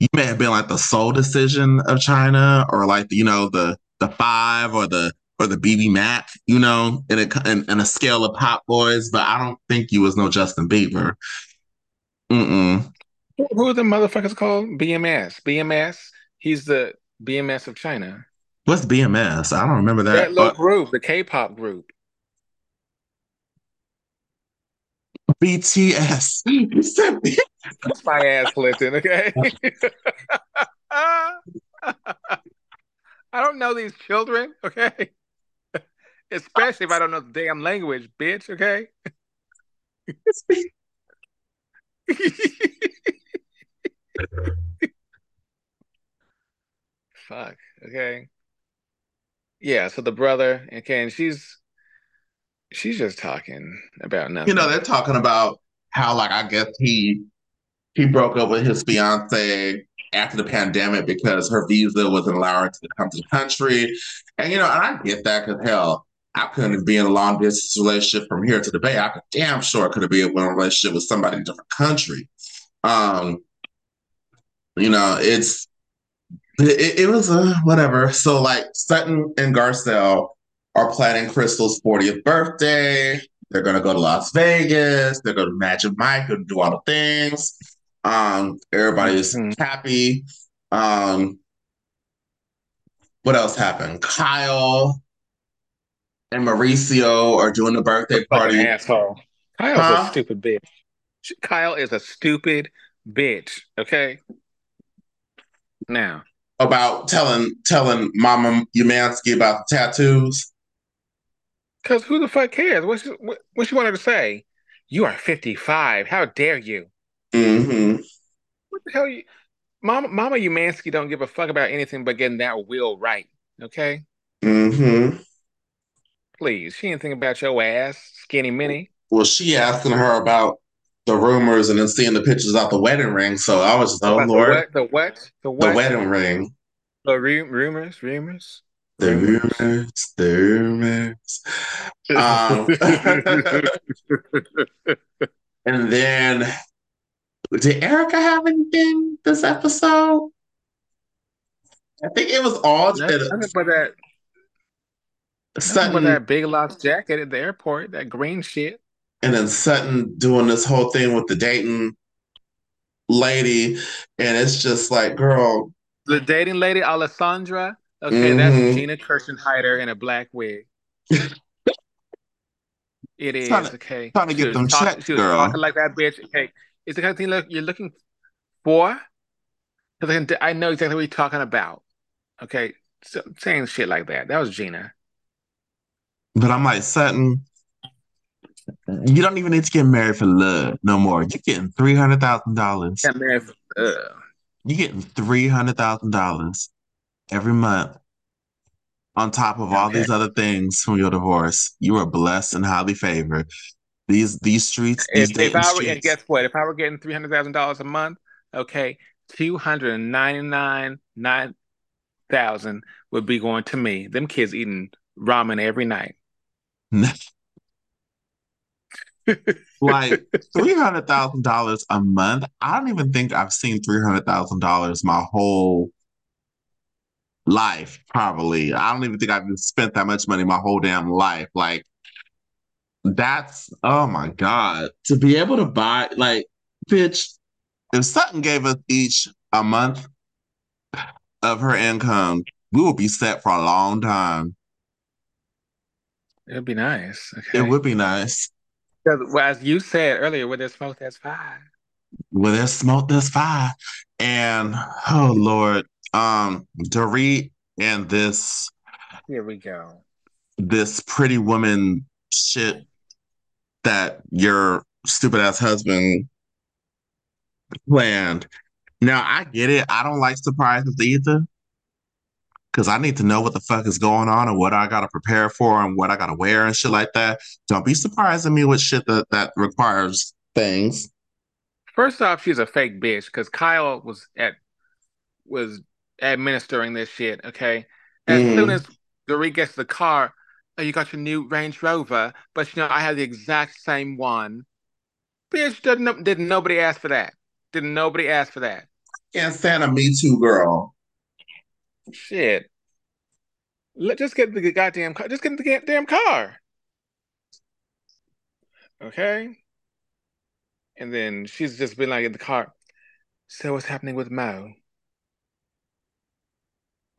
You may have been like the sole decision of China, or like you know the the five or the or the BBMak, you know, in a in, in a scale of pop boys. But I don't think you was no Justin Bieber. Mm-mm. Who are the motherfuckers called? BMS. BMS. He's the BMS of China. What's BMS? I don't remember That that. little but- group, the K-pop group. BTS. (laughs) You said That's my ass lifting, okay? (laughs) (laughs) I don't know these children, okay? Especially if I don't know the damn language, bitch, okay? Fuck, okay. Yeah, so the brother, okay, and she's she's just talking about nothing. You know, they're talking about how like I guess he he broke up with his fiance after the pandemic because her visa wasn't allowing her to come to the country. And you know, and I get that because hell, I couldn't be in a long distance relationship from here to the Bay. I could damn sure could have been in a relationship with somebody in a different country. Um, you know, it's it, it was a uh, whatever. So like Sutton and Garcelle are planning Crystal's 40th birthday. They're gonna go to Las Vegas. They're gonna Magic Mike and do all the things. Um, is mm-hmm. happy. Um, what else happened? Kyle and Mauricio are doing the birthday party. asshole. Kyle's huh? a stupid bitch. Kyle is a stupid bitch. Okay. Now about telling telling Mama Umansky about the tattoos. Because who the fuck cares? What's what, what she wanted to say? You are fifty five. How dare you? Mm-hmm. What the hell? You, Mama Mama Umansky don't give a fuck about anything but getting that will right. Okay. Mm-hmm. Please, she ain't thinking about your ass, skinny mini. Well, she asking her about the rumors and then seeing the pictures of the wedding ring. So I was just, oh about Lord, the what? The what? The wedding ring. The rumors, rumors. The rumors, the rumors. Um, (laughs) and then, did Erika have anything this episode? I think it was all. Nothing but that Sutton with that big lots jacket at the airport, that green shit. And then Sutton doing this whole thing with the dating lady, and it's just like, girl. The dating lady, Alessandra. Okay, mm-hmm. that's Gina Kirschenheiter in a black wig. (laughs) it is trying to, okay. Trying to get them talk, checks, girl. Talking like that bitch. Okay, it's the kind of thing look, you're looking for. Because I know exactly what you're talking about. Okay, so, saying shit like that. That was Gina. But I'm like, Sutton, you don't even need to get married for love no more. You're getting three hundred thousand dollars. Get married for love. You're getting three hundred thousand dollars every month on top of all these other things from your divorce. You are blessed and highly favored. These these streets, these if, if I were, and guess what? If I were getting three hundred thousand dollars a month, okay, two hundred and ninety nine nine thousand would be going to me. Them kids eating ramen every night. (laughs) like three hundred thousand dollars a month. I don't even think I've seen three hundred thousand dollars my whole life. Probably, I don't even think I've spent that much money my whole damn life. Like that's oh my god to be able to buy like bitch. If Sutton gave us each a month of her income, we would be set for a long time. It'd be nice. Okay. It would be nice. Because well, as you said earlier, with there's smoke, there's fire. With there's smoke, there's fire. And oh Lord, um, Dorit and this here we go. This pretty woman shit that your stupid ass husband planned. Now I get it. I don't like surprises either because I need to know what the fuck is going on and what I got to prepare for and what I got to wear and shit like that. Don't be surprising me with shit that, that requires things. First off, she's a fake bitch because Kyle was at was administering this shit. Okay, as mm. soon as Dorit gets the car, oh, you got your new Range Rover, but you know I have the exact same one. Bitch, didn't didn't nobody ask for that? Didn't nobody ask for that? Can't stand a Me Too girl. Shit. Let just get the goddamn car. Just get the goddamn car. Okay. And then she's just been like in the car. So what's happening with Mo?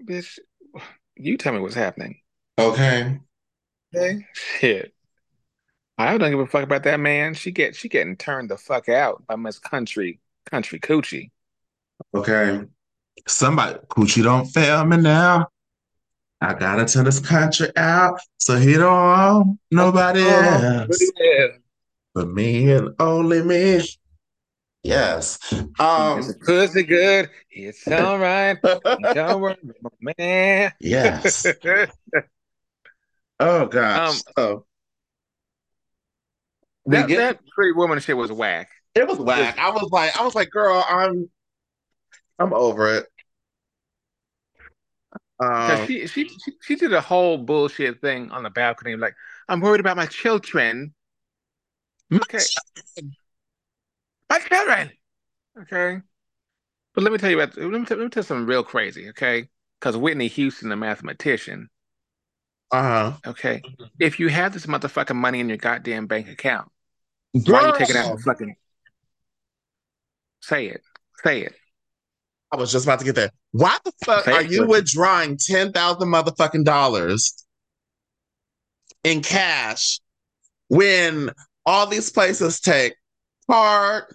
Bitch, you tell me what's happening. Okay. Okay. Shit. I don't give a fuck about that man. She get she getting turned the fuck out by Miss Country Country Coochie. Okay. Somebody Coochie don't fail me now. I gotta turn this country out so he don't owe nobody (laughs) Oh, else yeah. but me and only me. Yes. Um pussy good? It's (laughs) all right. Don't worry, man. yes. (laughs) Oh Um, gosh. So we that get that pretty woman shit was whack. it was whack. I was like, I was like, girl, I'm I'm over it. Um she, she she she did a whole bullshit thing on the balcony, like I'm worried about my children. Okay, my children. Okay, but let me tell you about let me tell, let me tell you something real crazy. Okay, because Whitney Houston, the mathematician. uh-huh. Okay, if you have this motherfucking money in your goddamn bank account, why are you taking out Girl, fucking? Say it, say it, I was just about to get there. Why the fuck are you withdrawing ten thousand motherfucking dollars in cash when all these places take card,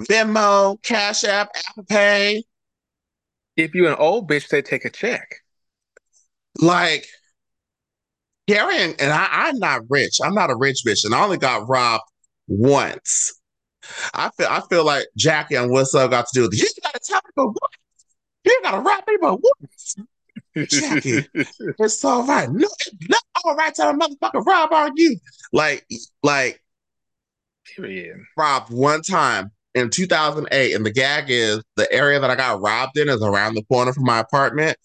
Venmo, Cash App, Apple Pay? If you an old bitch, they take a check. Like carrying, and I, I'm not rich. I'm not a rich bitch, and I only got robbed once. I feel I feel like Jackie on What's Up got to do with it. You gotta tell me but what? You gotta rob me but what? Jackie, (laughs) it's all right. No, it's not all right to a motherfucker rob on you. Like, like Period. robbed one time in 2008, and the gag is the area that I got robbed in is around the corner from my apartment.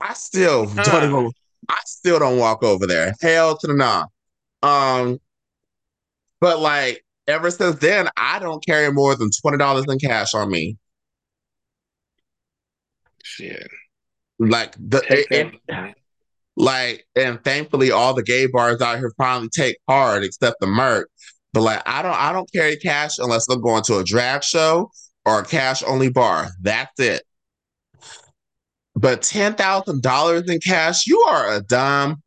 I still don't even. I still don't walk over there. Hell to the no. Um, but like ever since then, I don't carry more than twenty dollars in cash on me. Shit. Like the Take it- it- like, and thankfully, all the gay bars out here finally take card, except the Merc. But like, I don't, I don't carry cash unless I'm going to a drag show or a cash only bar. That's it. But ten thousand dollars in cash, you are a dumb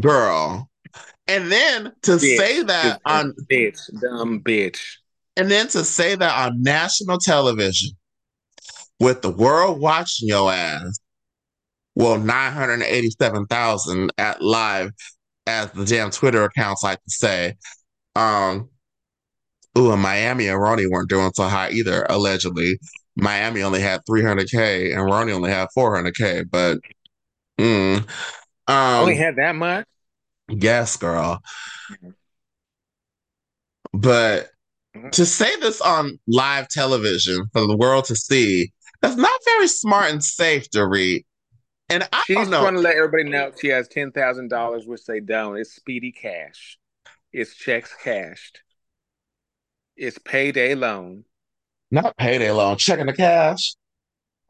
girl. And then to Bitch. say that on, bitch, dumb bitch. and then to say that on national television, with the world watching your ass, well, nine hundred eighty-seven thousand at live, as the damn Twitter accounts like to say. Um, ooh, and Miami and Ronnie weren't doing so high either. Allegedly, Miami only had three hundred k, and Ronnie only had four hundred k. But, mm, um, Only had that much. Yes, girl. But to say this on live television for the world to see, that's not very smart and safe to read. And I She's trying to let everybody know she has ten thousand dollars, which they don't. It's speedy cash. It's checks cashed. It's payday loan. Not payday loan, checking the cash.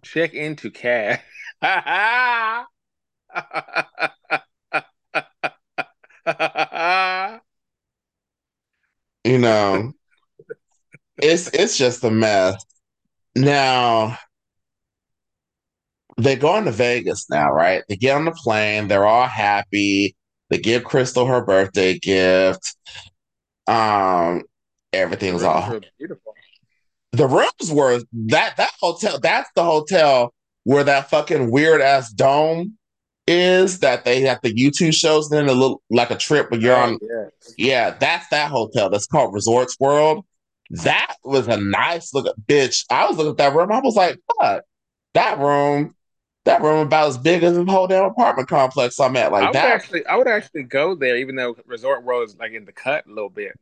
Check into cash. (laughs) (laughs) You know, it's it's just a mess. Now they're going to Vegas now, right? They get on the plane, they're all happy. They give Crystal her birthday gift. Um, everything's Rooms all beautiful. the rooms were that that hotel that's the hotel where that fucking weird ass dome is that they have the YouTube shows then a little like a trip but you're Oh, on yes. yeah that's that hotel that's called Resorts World that was a nice look bitch I was looking at that room I was like fuck that room that room about as big as the whole damn apartment complex I'm at I like would that actually, I would actually go there, even though Resort World is like in the cut a little bit.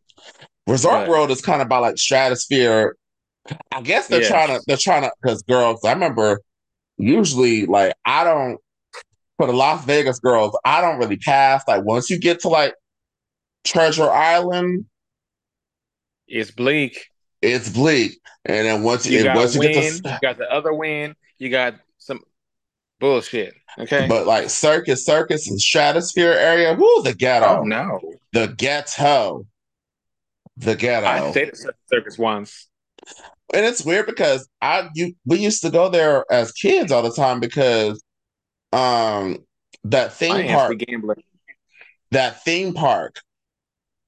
Resort but- World is kind of by like stratosphere. I guess they're Yes. trying to they're trying to because girls, I remember usually like I don't for the Las Vegas girls, I don't really pass. Like once you get to like Treasure Island, It's bleak. it's bleak. And then once You and got once you win, get you got the other win, you got some bullshit. Okay. but like Circus Circus and Stratosphere area, whoo, the ghetto. oh no. The ghetto. The ghetto. I stayed at Circus Circus once. and it's weird because I you we used to go there as kids all the time because um that theme park that theme park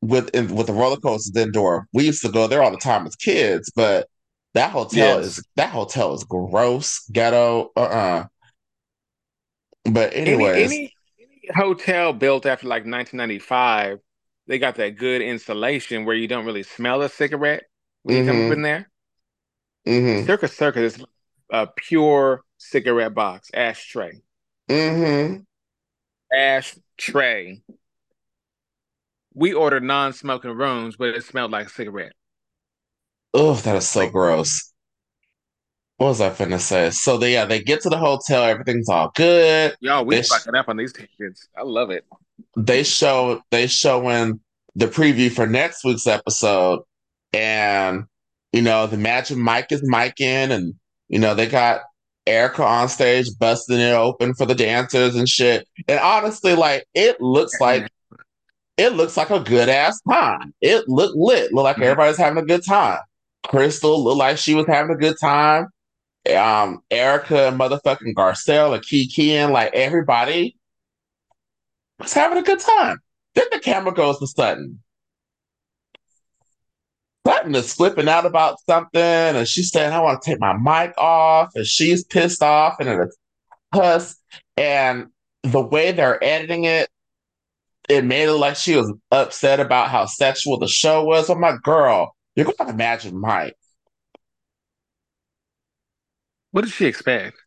with in, with the roller coasters indoor. We used to go there all the time as kids, but that hotel Yes. is that hotel is gross, ghetto. Uh uh But Any anyways, any any hotel built after like 1995, they got that good insulation where you don't really smell a cigarette when you come up mm-hmm, in there. mm-hmm, Circus Circus is a pure cigarette box, ashtray, mm-hmm. ashtray. We ordered non-smoking rooms, but it smelled like a cigarette. Oh, that is so gross. What was I finna say? So they yeah, they get to the hotel, everything's all good. y'all, we They sh fucking up on these tickets. I love it. they show they show in the preview for next week's episode, and you know the Magic Mike is micing, and you know they got Erika on stage busting it open for the dancers and shit. And honestly, like it looks like it looks like a good ass time. It looked lit. Looked like Mhm. everybody's having a good time. Crystal looked like she was having a good time. Um, Erika and motherfucking Garcelle and Kiki and like everybody was having a good time. Then the camera goes to Sutton. Sutton is flipping out about something, and she's saying, "I want to take my mic off," and she's pissed off and in a cuss. And the way they're editing it, it made it like she was upset about how sexual the show was. I'm like, girl, you're going to a Magic Mike. What did she expect?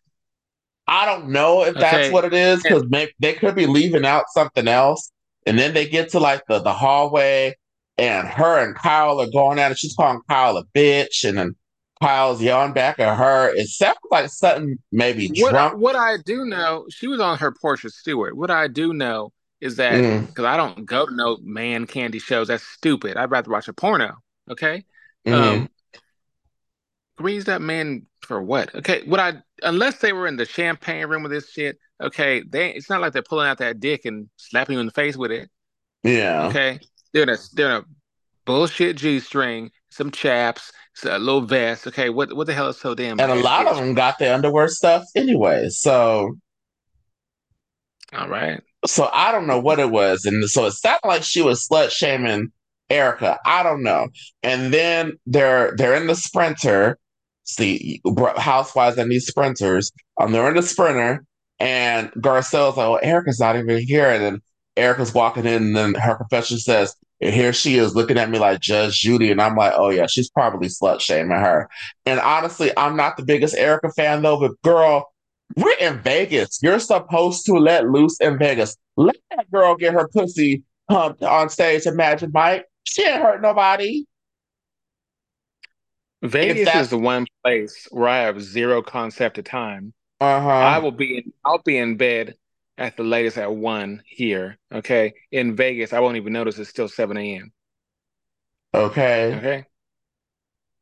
I don't know if that's Okay. what it is because they could be leaving out something else. And then they get to like the, the hallway, and her and Kyle are going at it. She's calling Kyle a bitch, and then Kyle's yelling back at her. It sounds like Sutton maybe What I, drunk. what I do know, she was on her Portia Stewart. What I do know is that Mm, because I don't go to no man candy shows. That's stupid. I'd rather watch a porno. Okay. mhm. Um, up men for what? Okay. What I unless they were in the champagne room with this shit. Okay. They it's not like they're pulling out that dick and slapping you in the face with it. yeah. Okay. They're in a they're in a bullshit G string, some chaps, a little vest. Okay. What what the hell is so damn And a lot of them got their underwear stuff anyway. So All right. so I don't know what it was. And so it sounded like she was slut shaming Erika. I don't know. And then they're they're in the sprinter. See, housewives and these sprinters. Um, they're in the sprinter, and Garcelle's like, "Well, Erika's not even here." And then Erika's walking in, and then her professor says, and here she is looking at me like Judge Judy, and I'm like, "Oh yeah, she's probably slut shaming her." And honestly, I'm not the biggest Erica fan though, but girl, we're in Vegas. You're supposed to let loose in Vegas. Let that girl get her pussy on stage. Imagine Mike. She ain't hurt nobody. Vegas is the one place where I have zero concept of time. uh I will be in I'll be in bed at the latest at one here. Okay. In Vegas, I won't even notice it's still 7 a.m. Okay. Okay.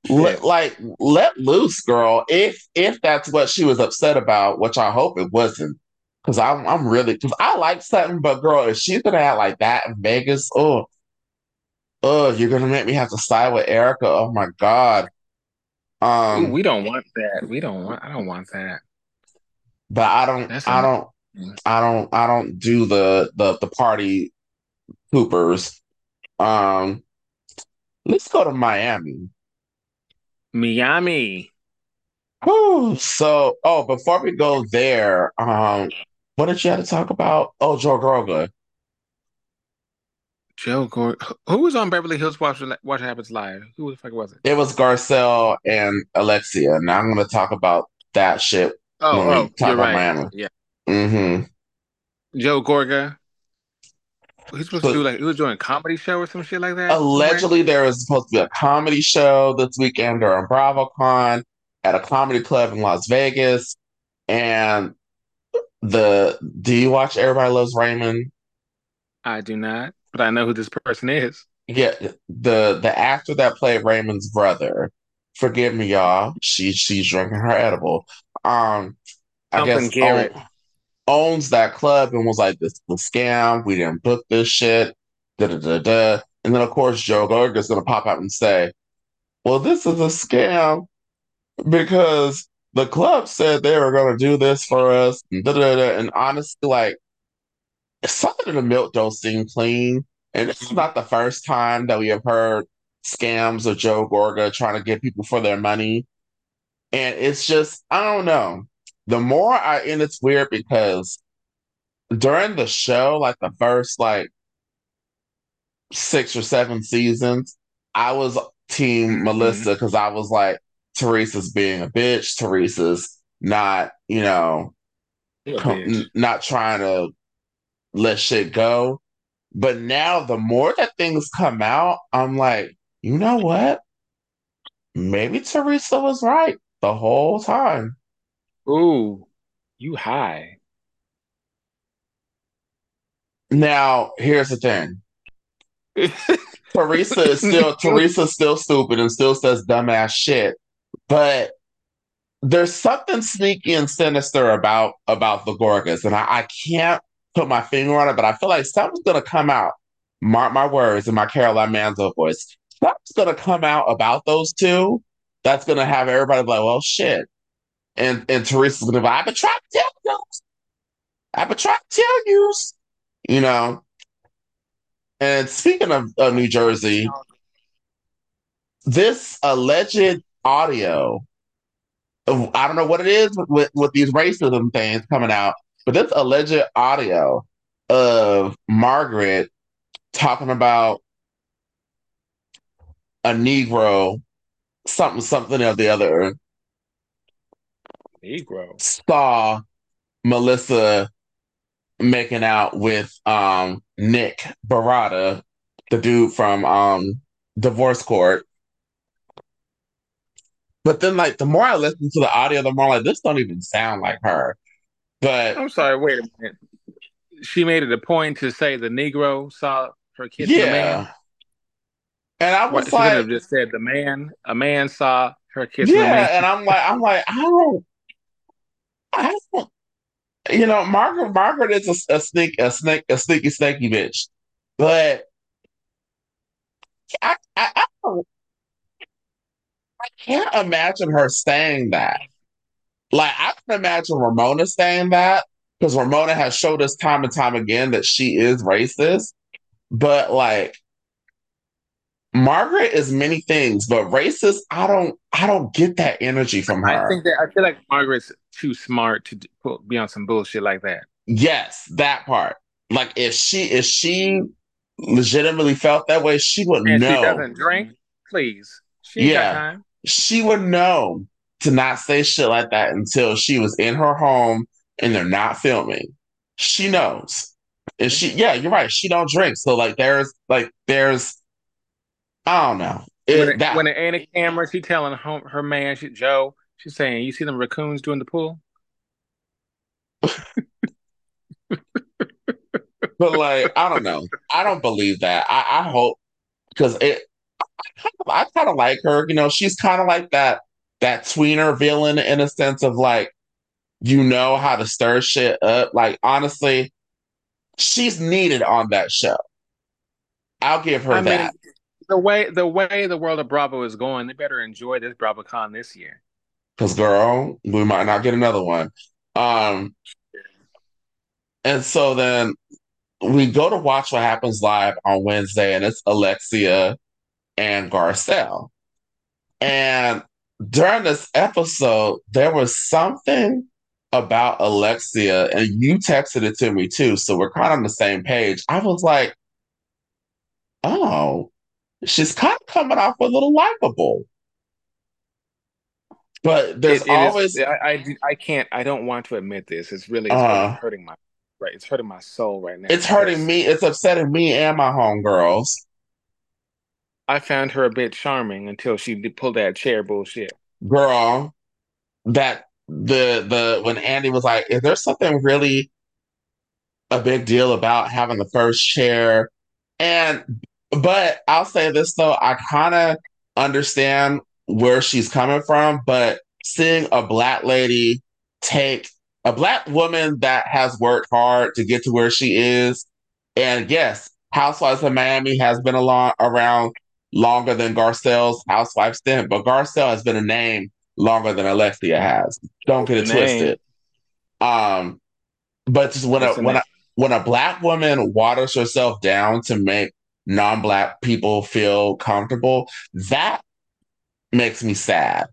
Let, like let loose, girl. If if that's what she was upset about, which I hope it wasn't, because I'm I'm really because I like something, but girl, if she's gonna act like that in Vegas, oh oh, you're gonna make me have to side with Erika. Oh my God. Ooh, Um, we don't want that. We don't want I don't want that. but I don't That's I don't I don't I don't do the the the party poopers. Um, let's go to Miami. Miami. Whew. So, oh, before we go there, um, what did you have to talk about? Oh, Joe Groga. Joe Gordon. Who was on Beverly Hills Watch What Happens Live? Who the fuck was it? It was Garcelle and Alexia. Now I'm going to talk about that shit Oh, when we oh, talk you're about right. Miami. Yeah. Mm-hmm. Joe Gorga. He's supposed to do like he was doing a comedy show or some shit like that somewhere. allegedly, there was supposed to be a comedy show this weekend during BravoCon at a comedy club in Las Vegas. And the do you watch Everybody Loves Raymond? I do not, but I know who this person is. Yeah, the the actor that played Raymond's brother. Forgive me, y'all. She she's drinking her edible. Um, I Something guess Garrett. own, owns that club and was like, "This is a scam. We didn't book this shit." Da da da da. And then of course Joe Gorga's is gonna pop out and say, "Well, this is a scam because the club said they were gonna do this for us." And, da, da, da. and honestly, like something of the milk don't seem clean. And it's not the first time that we have heard scams of Joe Gorga trying to get people for their money. And it's just, I don't know. The more I, and it's weird because during the show, like the first like six or seven seasons, I was team Mhm. Melissa because I was like, Teresa's being a bitch. Teresa's not, you know, com- n- not trying to let shit go. But now, the more that things come out, I'm like, you know what? Maybe Teresa was right the whole time. Ooh, you high. Now, here's the thing. (laughs) Teresa is still Teresa's still stupid and still says dumbass shit. But there's something sneaky and sinister about about the Gorgas, and I, I can't put my finger on it, but I feel like something's gonna come out. Mark my words in my Caroline Manzo voice. Something's gonna come out about those two. That's gonna have everybody be like, well, shit. And and Teresa's gonna be I've been trying to tell you. I've been trying to tell you. You know. And speaking of, of New Jersey, this alleged audio I don't know what it is with, with, with these racism things coming out, but this alleged audio of Margaret talking about a Negro, something, something or the other, Negro. saw Melissa making out with um, Nick Barada, the dude from um, Divorce Court. But then, like, the more I listen to the audio, the more like this don't even sound like her. But I'm sorry, wait a minute. She made it a point to say the Negro saw her kissing a man. and I What, was she could have just said the man, a man saw her kissing a yeah, man. and I'm like, I'm like, I don't, you know, Margaret, Margaret is a, a sneak, a snake, a sneaky, snaky bitch, but I, I, I, I can't imagine her saying that. Like, I can imagine Ramona saying that because Ramona has showed us time and time again that she is racist, but like. Margaret is many things, but racist, I don't I don't get that energy from her. I think that I feel like Margaret's too smart to put, be on some bullshit like that. Yes, that part. Like if she if she legitimately felt that way, she would And she doesn't drink, please. She Yeah. got time. She would know to not say shit like that until she was in her home and they're not filming. She knows. And she yeah, you're right. She don't drink. So like there's like there's I don't know. It, when it, that when it ain't a camera, she telling her, her man, she, Joe, she's saying, "You see them raccoons doing the pool?" but like I don't know. I don't believe that. I, I hope because it I kind of like her. You know, she's kind of like that that tweener villain in a sense of like, you know how to stir shit up. Like honestly, she's needed on that show. I'll give her I mean, that. The way the way the world of Bravo is going, they better enjoy this BravoCon this year. Because girl, we might not get another one. Um, and so then we go to watch what happens live on Wednesday, and it's Alexia and Garcelle. And during this episode, there was something about Alexia, and you texted it to me too, so we're kind of on the same page. I was like, oh, she's kind of coming off a little likable. But there's It- it is- always I, I I can't I don't want to admit this. It's really it's Uh. hurting my right. It's hurting my soul right now. it's hurting me, it's upsetting me and my homegirls. I found her a bit charming until she pulled that chair bullshit. Girl, that the the when Andy was like, is there something really a big deal about having the first chair? And but I'll say this though, I kind of understand where she's coming from, but seeing a black lady take a black woman that has worked hard to get to where she is, and yes, Housewives of Miami has been along around longer than Garcelle's housewife stint, but Garcelle has been a name longer than Alexia has. Don't get it Name. twisted. Um, but just when a when a when a black woman waters herself down to make non-black people feel comfortable. That makes me sad.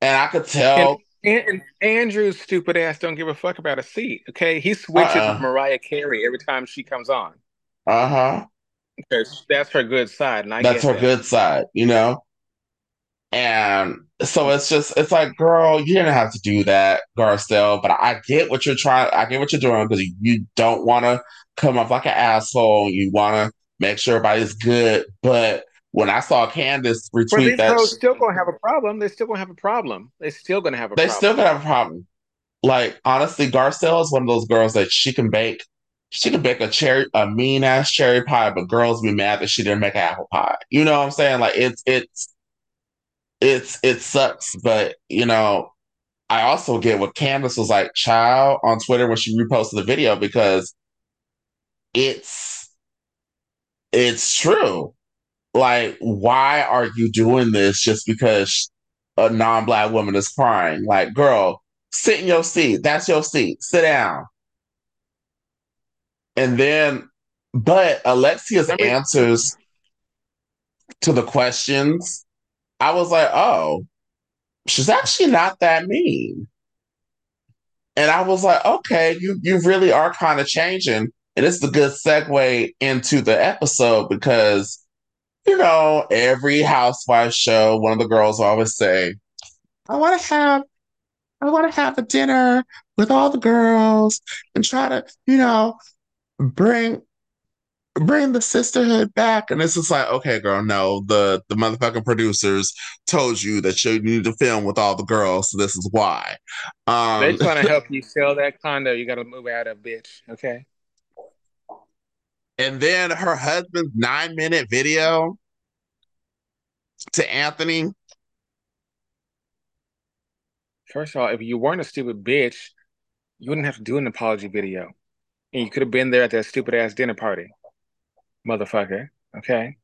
And I could tell and, and Andrew's stupid ass don't give a fuck about a seat. Okay. He switches uh-uh. with Mariah Carey every time she comes on. Uh-huh. Because that's her good side. And I that's her that. good side, you know? And so it's just it's like, girl, you didn't have to do that, Garcelle. But I get what you're trying. I get what you're doing because you don't want to come off like an asshole. You want to make sure everybody's good. But when I saw Candace retweet these that, still gonna have a problem. They're still gonna have a problem. They're still gonna have a. Problem. They problem. still gonna have a problem. Like honestly, Garcelle is one of those girls that she can bake. She can bake a cherry, a mean ass cherry pie, but girls be mad that she didn't make an apple pie. You know what I'm saying? Like it's it's it's it sucks, but you know, I also get what Candace was like, child, on Twitter when she reposted the video because it's it's true. Like, why are you doing this just because a non-black woman is crying? Like, girl, sit in your seat. That's your seat. Sit down. And then, but Alexia's answers to the questions I was like, oh, she's actually not that mean. And I was like, okay, you you really are kind of changing. And it's a good segue into the episode because, you know, every housewife show, one of the girls always say, I want to have I want to have a dinner with all the girls and try to, you know, bring bring the sisterhood back. And it's just like, okay, girl, no, the the motherfucking producers told you that you need to film with all the girls, so this is why. Um, They're trying (laughs) to help you sell that condo. You got to move out of bitch. Okay. And then her husband's nine minute video to Anthony. First of all, if you weren't a stupid bitch, you wouldn't have to do an apology video. And you could have been there at that stupid ass dinner party motherfucker. Okay.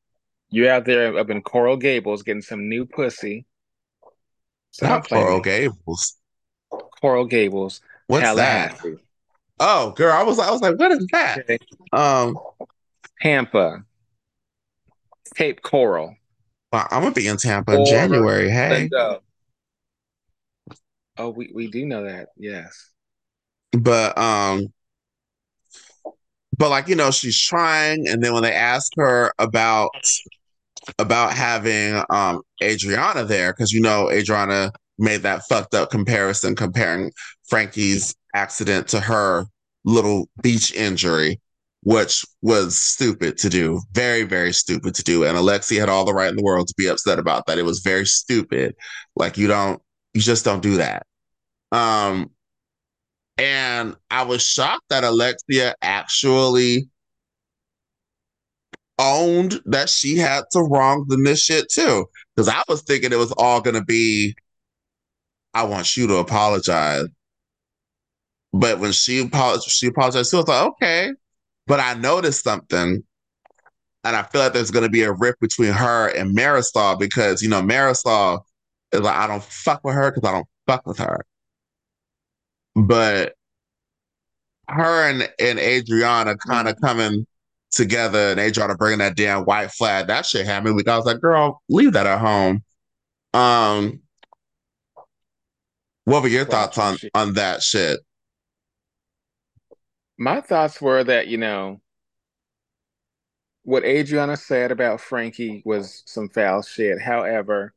You're out there up in Coral Gables getting some new pussy. So Not Coral Gables. Coral Gables. What's that? Oh, girl, I was I was like, what is that? Okay. Um Tampa. Cape Coral. Well, I'm gonna be in Tampa in January. Hey. Oh, we, we do know that, yes. But um but like you know she's trying and then when they ask her about about having um adriana there because you know adriana made that fucked up comparison comparing frankie's accident to her little beach injury which was stupid to do very very stupid to do and alexia had all the right in the world to be upset about that it was very stupid like you don't you just don't do that um and I was shocked that Alexia actually owned that she had to wrong in this shit too. Because I was thinking it was all gonna be, I want you to apologize. But when she apologized, she apologized. She was like, okay. But I noticed something, and I feel like there's gonna be a rift between her and Marisol because you know Marisol is like, I don't fuck with her because I don't fuck with her. But her and, and Adriana kind of coming together and Adriana bringing that damn white flag, that shit had me weak. I was like, girl, leave that at home. Um, what were your thoughts on on that shit? My thoughts were that you know what Adriana said about Frankie was some foul shit. However,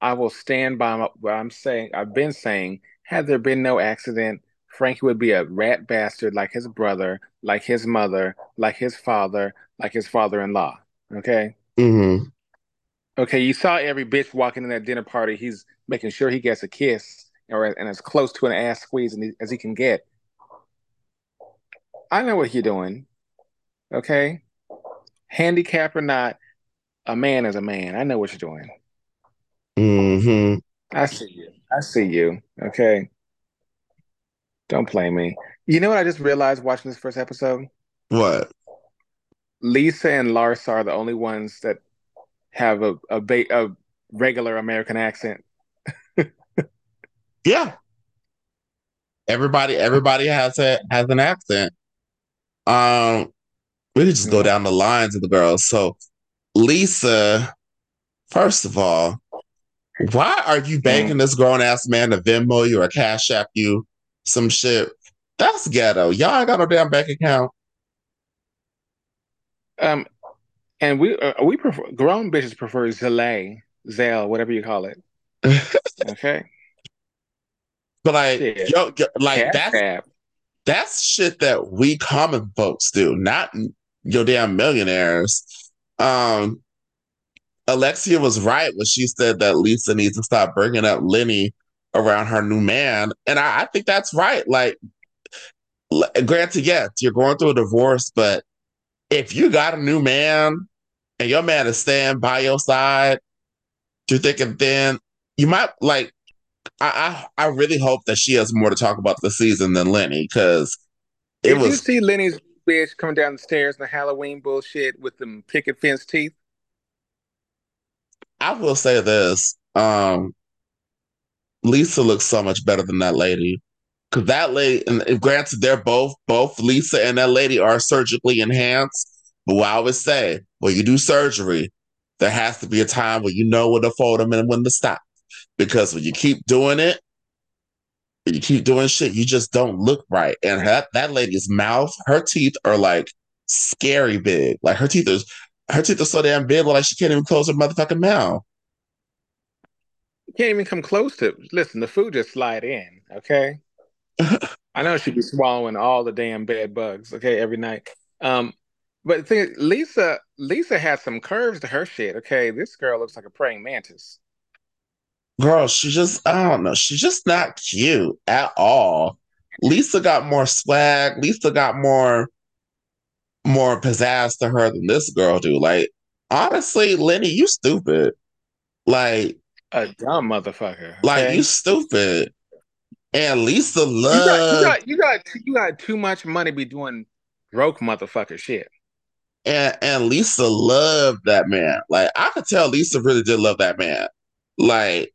I will stand by what I'm saying. I've been saying, had there been no accident, Frankie would be a rat bastard like his brother, like his mother, like his father, like his father in law. Okay. Mm-hmm. Okay. You saw every bitch walking in that dinner party. He's making sure he gets a kiss or and as close to an ass squeeze as he can get. I know what you're doing. Okay. Handicap or not, a man is a man. I know what you're doing. Mm-hmm. I see you. I see you. Okay. Don't play me. You know what I just realized watching this first episode? What? Lisa and Larsa are the only ones that have a a, ba- a regular American accent. (laughs) yeah. Everybody everybody has a has an accent. Um we could just go down the lines of the girls. So Lisa, first of all, why are you begging mm. this grown ass man to Venmo you or Cash App you some shit? That's ghetto. Y'all ain't got no damn bank account. Um, and we uh, we prefer grown bitches prefer Zelle, Zelle, whatever you call it. (laughs) okay. But like, yo, like that's that's shit that we common folks do, not your damn millionaires. Um, Alexia was right when she said that Lisa needs to stop bringing up Lenny around her new man, and I, I think that's right. Like, granted, yes, you're going through a divorce, but if you got a new man and your man is staying by your side, you're thinking then you might like. I, I I really hope that she has more to talk about the season than Lenny because it Did was. you see Lenny's bitch coming down the stairs in the Halloween bullshit with them picket fence teeth? I will say this. Um, Lisa looks so much better than that lady. Cause that lady, and granted, they're both both Lisa and that lady are surgically enhanced. But what I always say, when you do surgery, there has to be a time where you know when to fold them and when to stop. Because when you keep doing it, you keep doing shit, you just don't look right. And that that lady's mouth, her teeth are like scary big. Like her teeth is her teeth are so damn big, like she can't even close her motherfucking mouth. You can't even come close to. Listen, the food just slide in. Okay. (laughs) I know she'd be swallowing all the damn bed bugs. Okay, every night. Um, but the thing, is, Lisa, Lisa has some curves to her shit. Okay, this girl looks like a praying mantis. Girl, she just, I don't know, she's just not cute at all. Lisa got more swag. Lisa got more more pizzazz to her than this girl do. Like, honestly, Lenny, you stupid. Like a dumb motherfucker. Like you stupid. And Lisa love you got, you got you got you got too much money be doing broke motherfucker shit. And and Lisa loved that man. Like I could tell Lisa really did love that man. Like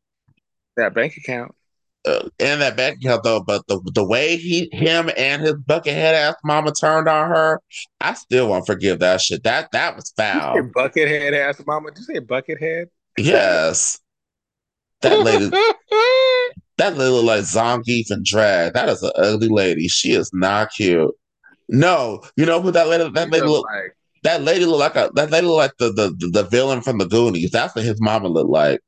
that bank account uh, in that bank account though, but the the way he him and his buckethead ass mama turned on her, I still won't forgive that shit. That that was foul. buckethead ass mama. Did you say buckethead? Yes. That lady that lady look like Zangief and drag. That is an ugly lady. She is not cute. No, you know who that lady that lady look like? That lady look like a that lady look like the, the the villain from the Goonies. That's what his mama looked like.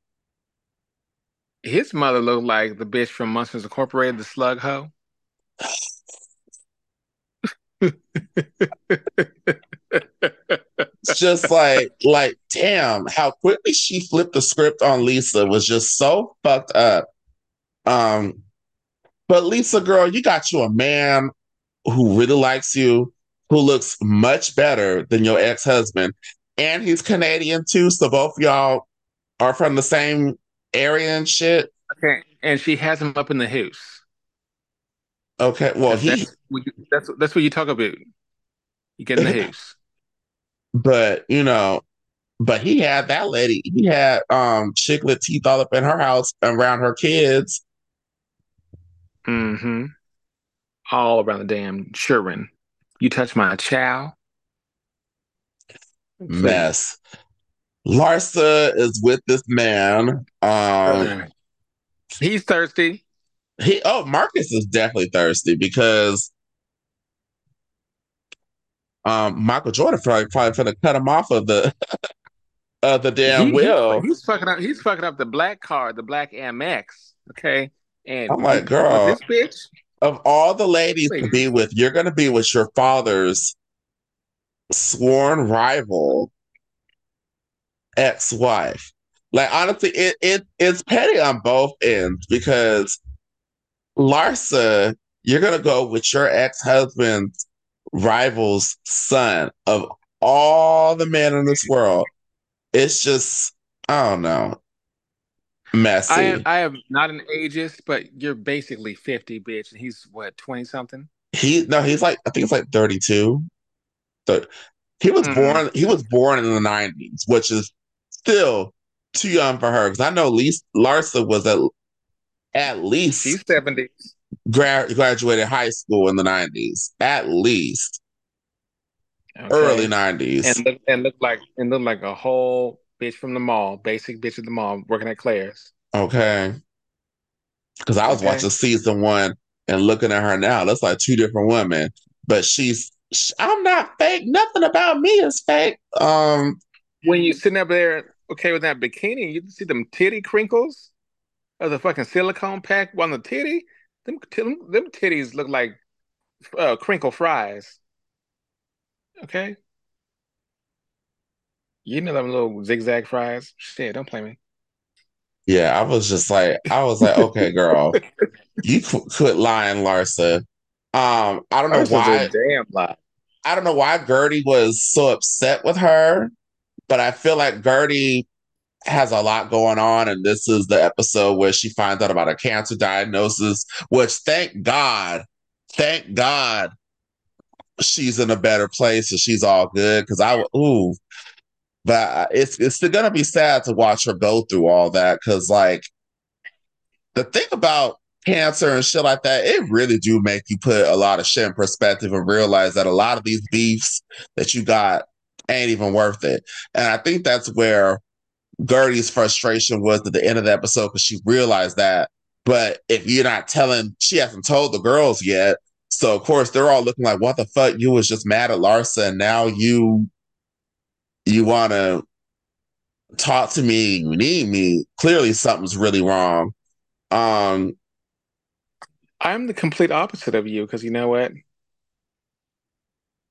His mother looked like the bitch from Monsters Incorporated, the slug hoe. it's just like, like, damn, how quickly she flipped the script on Lisa was just so fucked up. Um, but Lisa, girl, you got you a man who really likes you, who looks much better than your ex husband, and he's Canadian too. So both y'all are from the same area and shit. Okay, and she has him up in the house. Okay, well he that's that's, that's what you talk about. You get in the house. But you know, but he had that lady. He had um chiclet teeth all up in her house around her kids. Mm-hmm. All around the damn children. You touch my chow. Mess. Larsa is with this man. Um, He's thirsty. He oh Marcus is definitely thirsty because um Michael Jordan probably probably gonna cut him off of the (laughs) of the damn he, wheel. he's fucking up. He's fucking up the black card, the black AmEx. Okay, and I'm like, girl, this bitch. Of all the ladies Wait. to be with, you're gonna be with your father's sworn rival ex-wife. Like honestly, it, it it's petty on both ends because Larsa, you're gonna go with your ex-husband's rival's son of all the men in this world. It's just I don't know. Messy. I am, I am not an ageist, but you're basically 50, bitch. And he's what, 20 something? He no, he's like I think it's like 32. So he was mm-hmm. born he was born in the 90s, which is still too young for her because I know least Larsa was at at least she's seventy. Gra- graduated high school in the nineties, at least. okay? early nineties, and look, and look like and look like a whole bitch from the mall, basic bitch at the mall, working at Claire's. Okay, because I was okay. watching season one and looking at her now. That's like two different women, but she's I'm not fake. Nothing about me is fake. Um, when you sitting up there, okay, with that bikini, you can see them titty crinkles of the fucking silicone pack on the titty. Them, them titties look like uh, crinkle fries. Okay. You know them little zigzag fries? Shit, don't play me. Yeah, I was just like, I was like, okay, girl, you qu- quit lying, Larsa. Um, I don't know Larsa's why. damn lie. I don't know why Guerdy was so upset with her, but I feel like Guerdy has a lot going on, and this is the episode where she finds out about a cancer diagnosis. Which, thank God, thank God, she's in a better place and she's all good. Because I, ooh, but it's it's gonna be sad to watch her go through all that. Because like the thing about cancer and shit like that, it really do make you put a lot of shit in perspective and realize that a lot of these beefs that you got ain't even worth it. And I think that's where Guerdy's frustration was at the end of the episode because she realized that. But if you're not telling, she hasn't told the girls yet. So of course they're all looking like, "What the fuck? You was just mad at Larsa, and now you you want to talk to me? You need me? Clearly something's really wrong." Um, I'm the complete opposite of you because you know what?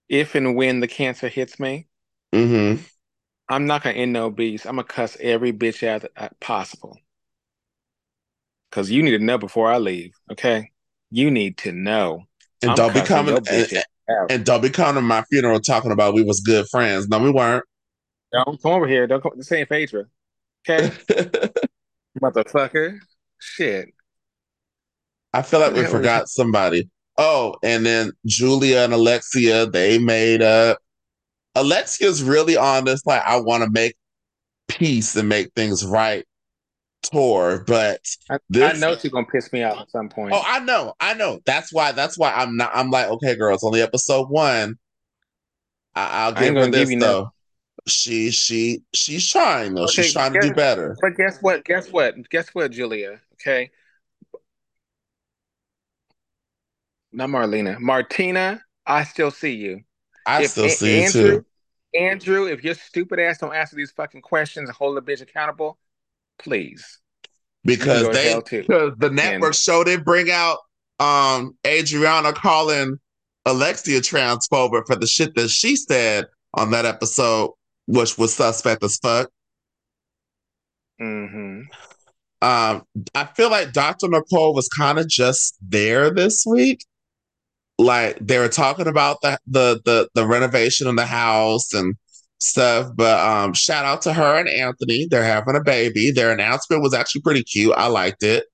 If and when the cancer hits me, mm-hmm. I'm not gonna end no beast. I'm gonna cuss every bitch out uh, possible. Cause you need to know before I leave. Okay, you need to know. And I'm don't be coming. And, and, don't be coming to my funeral talking about we was good friends. No, we weren't. Don't come over here. Don't come. This ain't Phaedra. Okay, (laughs) motherfucker. Shit. I feel like we forgot somebody. Oh, and then Julia and Alexia, they made up. Alexia's really on this, like, I want to make peace and make things right tour, but I, this, I know she's gonna piss me off at some point. Oh, I know, I know. That's why. That's why I'm not. I'm like, okay, girl, it's only episode one. I, will give her this give though. No. She, she, she's trying though. Okay, she's trying guess, to do better. But guess what? Guess what? Guess what, Julia? Okay, not Marlena, Martina. I still see you. I if still a- see Andrew, you too. Andrew, if your stupid ass don't answer these fucking questions and hold the bitch accountable, please. Because they because the network and, show they bring out um Adriana calling Alexia transphobic for the shit that she said on that episode, which was suspect as fuck. Mm-hmm. Um, I feel like Dr. Nicole was kind of just there this week like they were talking about the the the, the renovation of the house and stuff. But um, shout out to her and Anthony. They're having a baby. Their announcement was actually pretty cute. I liked it.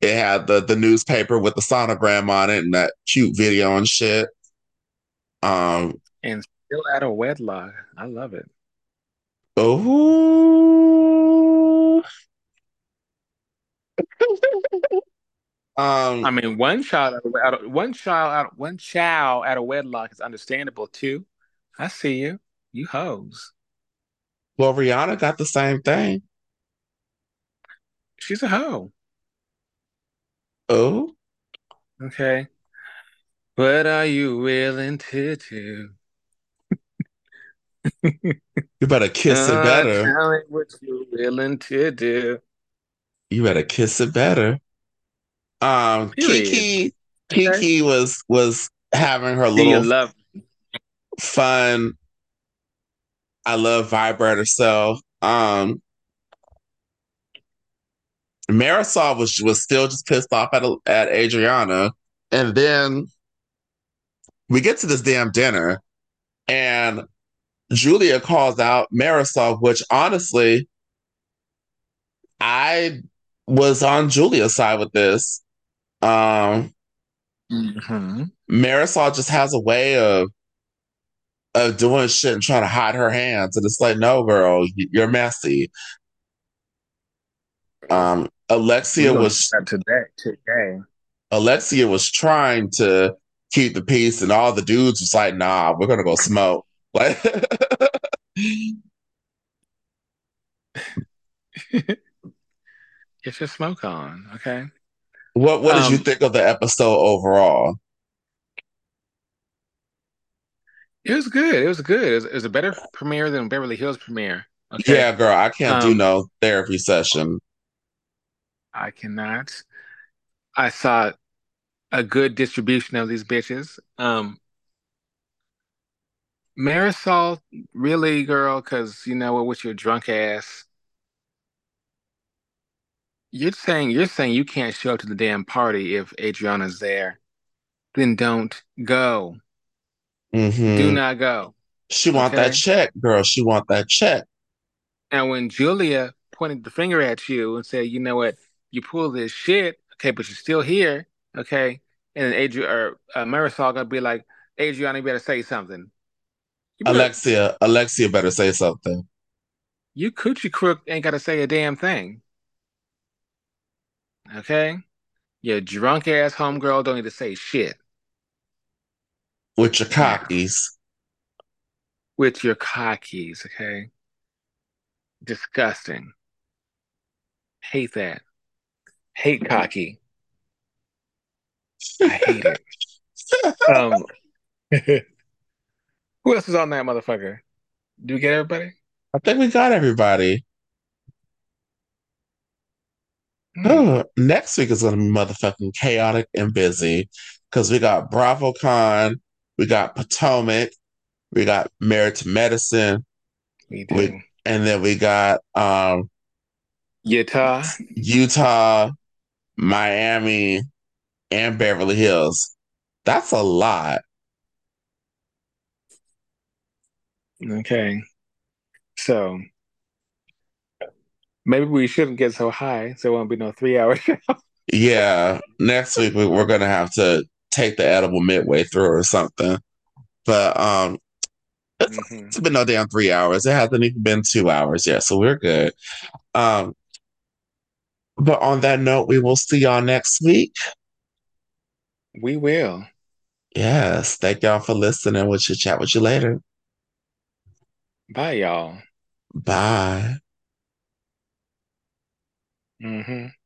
It had the the newspaper with the sonogram on it and that cute video and shit. Um, and still out of wedlock. I love it. Oh. (laughs) Um, I mean, one child out of, one child out one child out of wedlock is understandable too. I see you, you hoes. Well, Rihanna got the same thing. She's a hoe. Oh, okay. What are you willing to do? you better kiss uh, it better. Tell me what you're willing to do. You better kiss it better. Um, Kiki, Kiki was was having her little love fun. I love vibrator self. Um, Marisol was was still just pissed off at at Adriana, and then we get to this damn dinner, and Julia calls out Marisol, which honestly, I was on Julia's side with this. Um, mm-hmm. Marisol just has a way of of doing shit and trying to hide her hands, and it's like, no, girl, you're messy. Um, Alexia was today. Today, Alexia was trying to keep the peace, and all the dudes was like, "Nah, we're gonna go smoke." (laughs) Like Get your smoke on, okay? What what did you Um, think of the episode overall? it was good. It was good. It was, it was a better premiere than Beverly Hills premiere. Okay. Yeah, girl, I can't do Um, no therapy session. I cannot. I saw a good distribution of these bitches. Um, Marisol, really, girl, because you know what, with your drunk ass, you're saying you're saying you can't show up to the damn party if Adriana's there. Then don't go. Do hmm not go. She want that check, girl. She want that check. And when Julia pointed the finger at you and said, you know what, you pull this shit, okay, but you're still here, okay? And then Adrian or uh, Marysol gonna be like, Adriana, you better say something. Better, Alexia, Alexia better say something. you coochie crook ain't gotta say a damn thing, okay? Your drunk ass homegirl don't need to say shit With your cockies. with your cockies, okay? Disgusting. Hate that. Hate cocky. I hate it. (laughs) Um, who else is on that motherfucker? Do we get everybody? I think we got everybody. Oh, next week is gonna be motherfucking chaotic and busy. Cause we got BravoCon, we got Potomac, we got Married to Medicine, We we do. and then we got um Utah. Utah, Miami, and Beverly Hills. That's a lot. Okay. So maybe we shouldn't get so high, so it won't be no three hour (laughs) show. Yeah, next week we, we're gonna have to take the edible midway through or something. But um, it's, hmm it's been no damn three hours. It hasn't even been two hours yet, so we're good. Um, but on that note, we will see y'all next week. We will. Yes, thank y'all for listening. We'll chat with you later. Bye, y'all. Bye. Hmm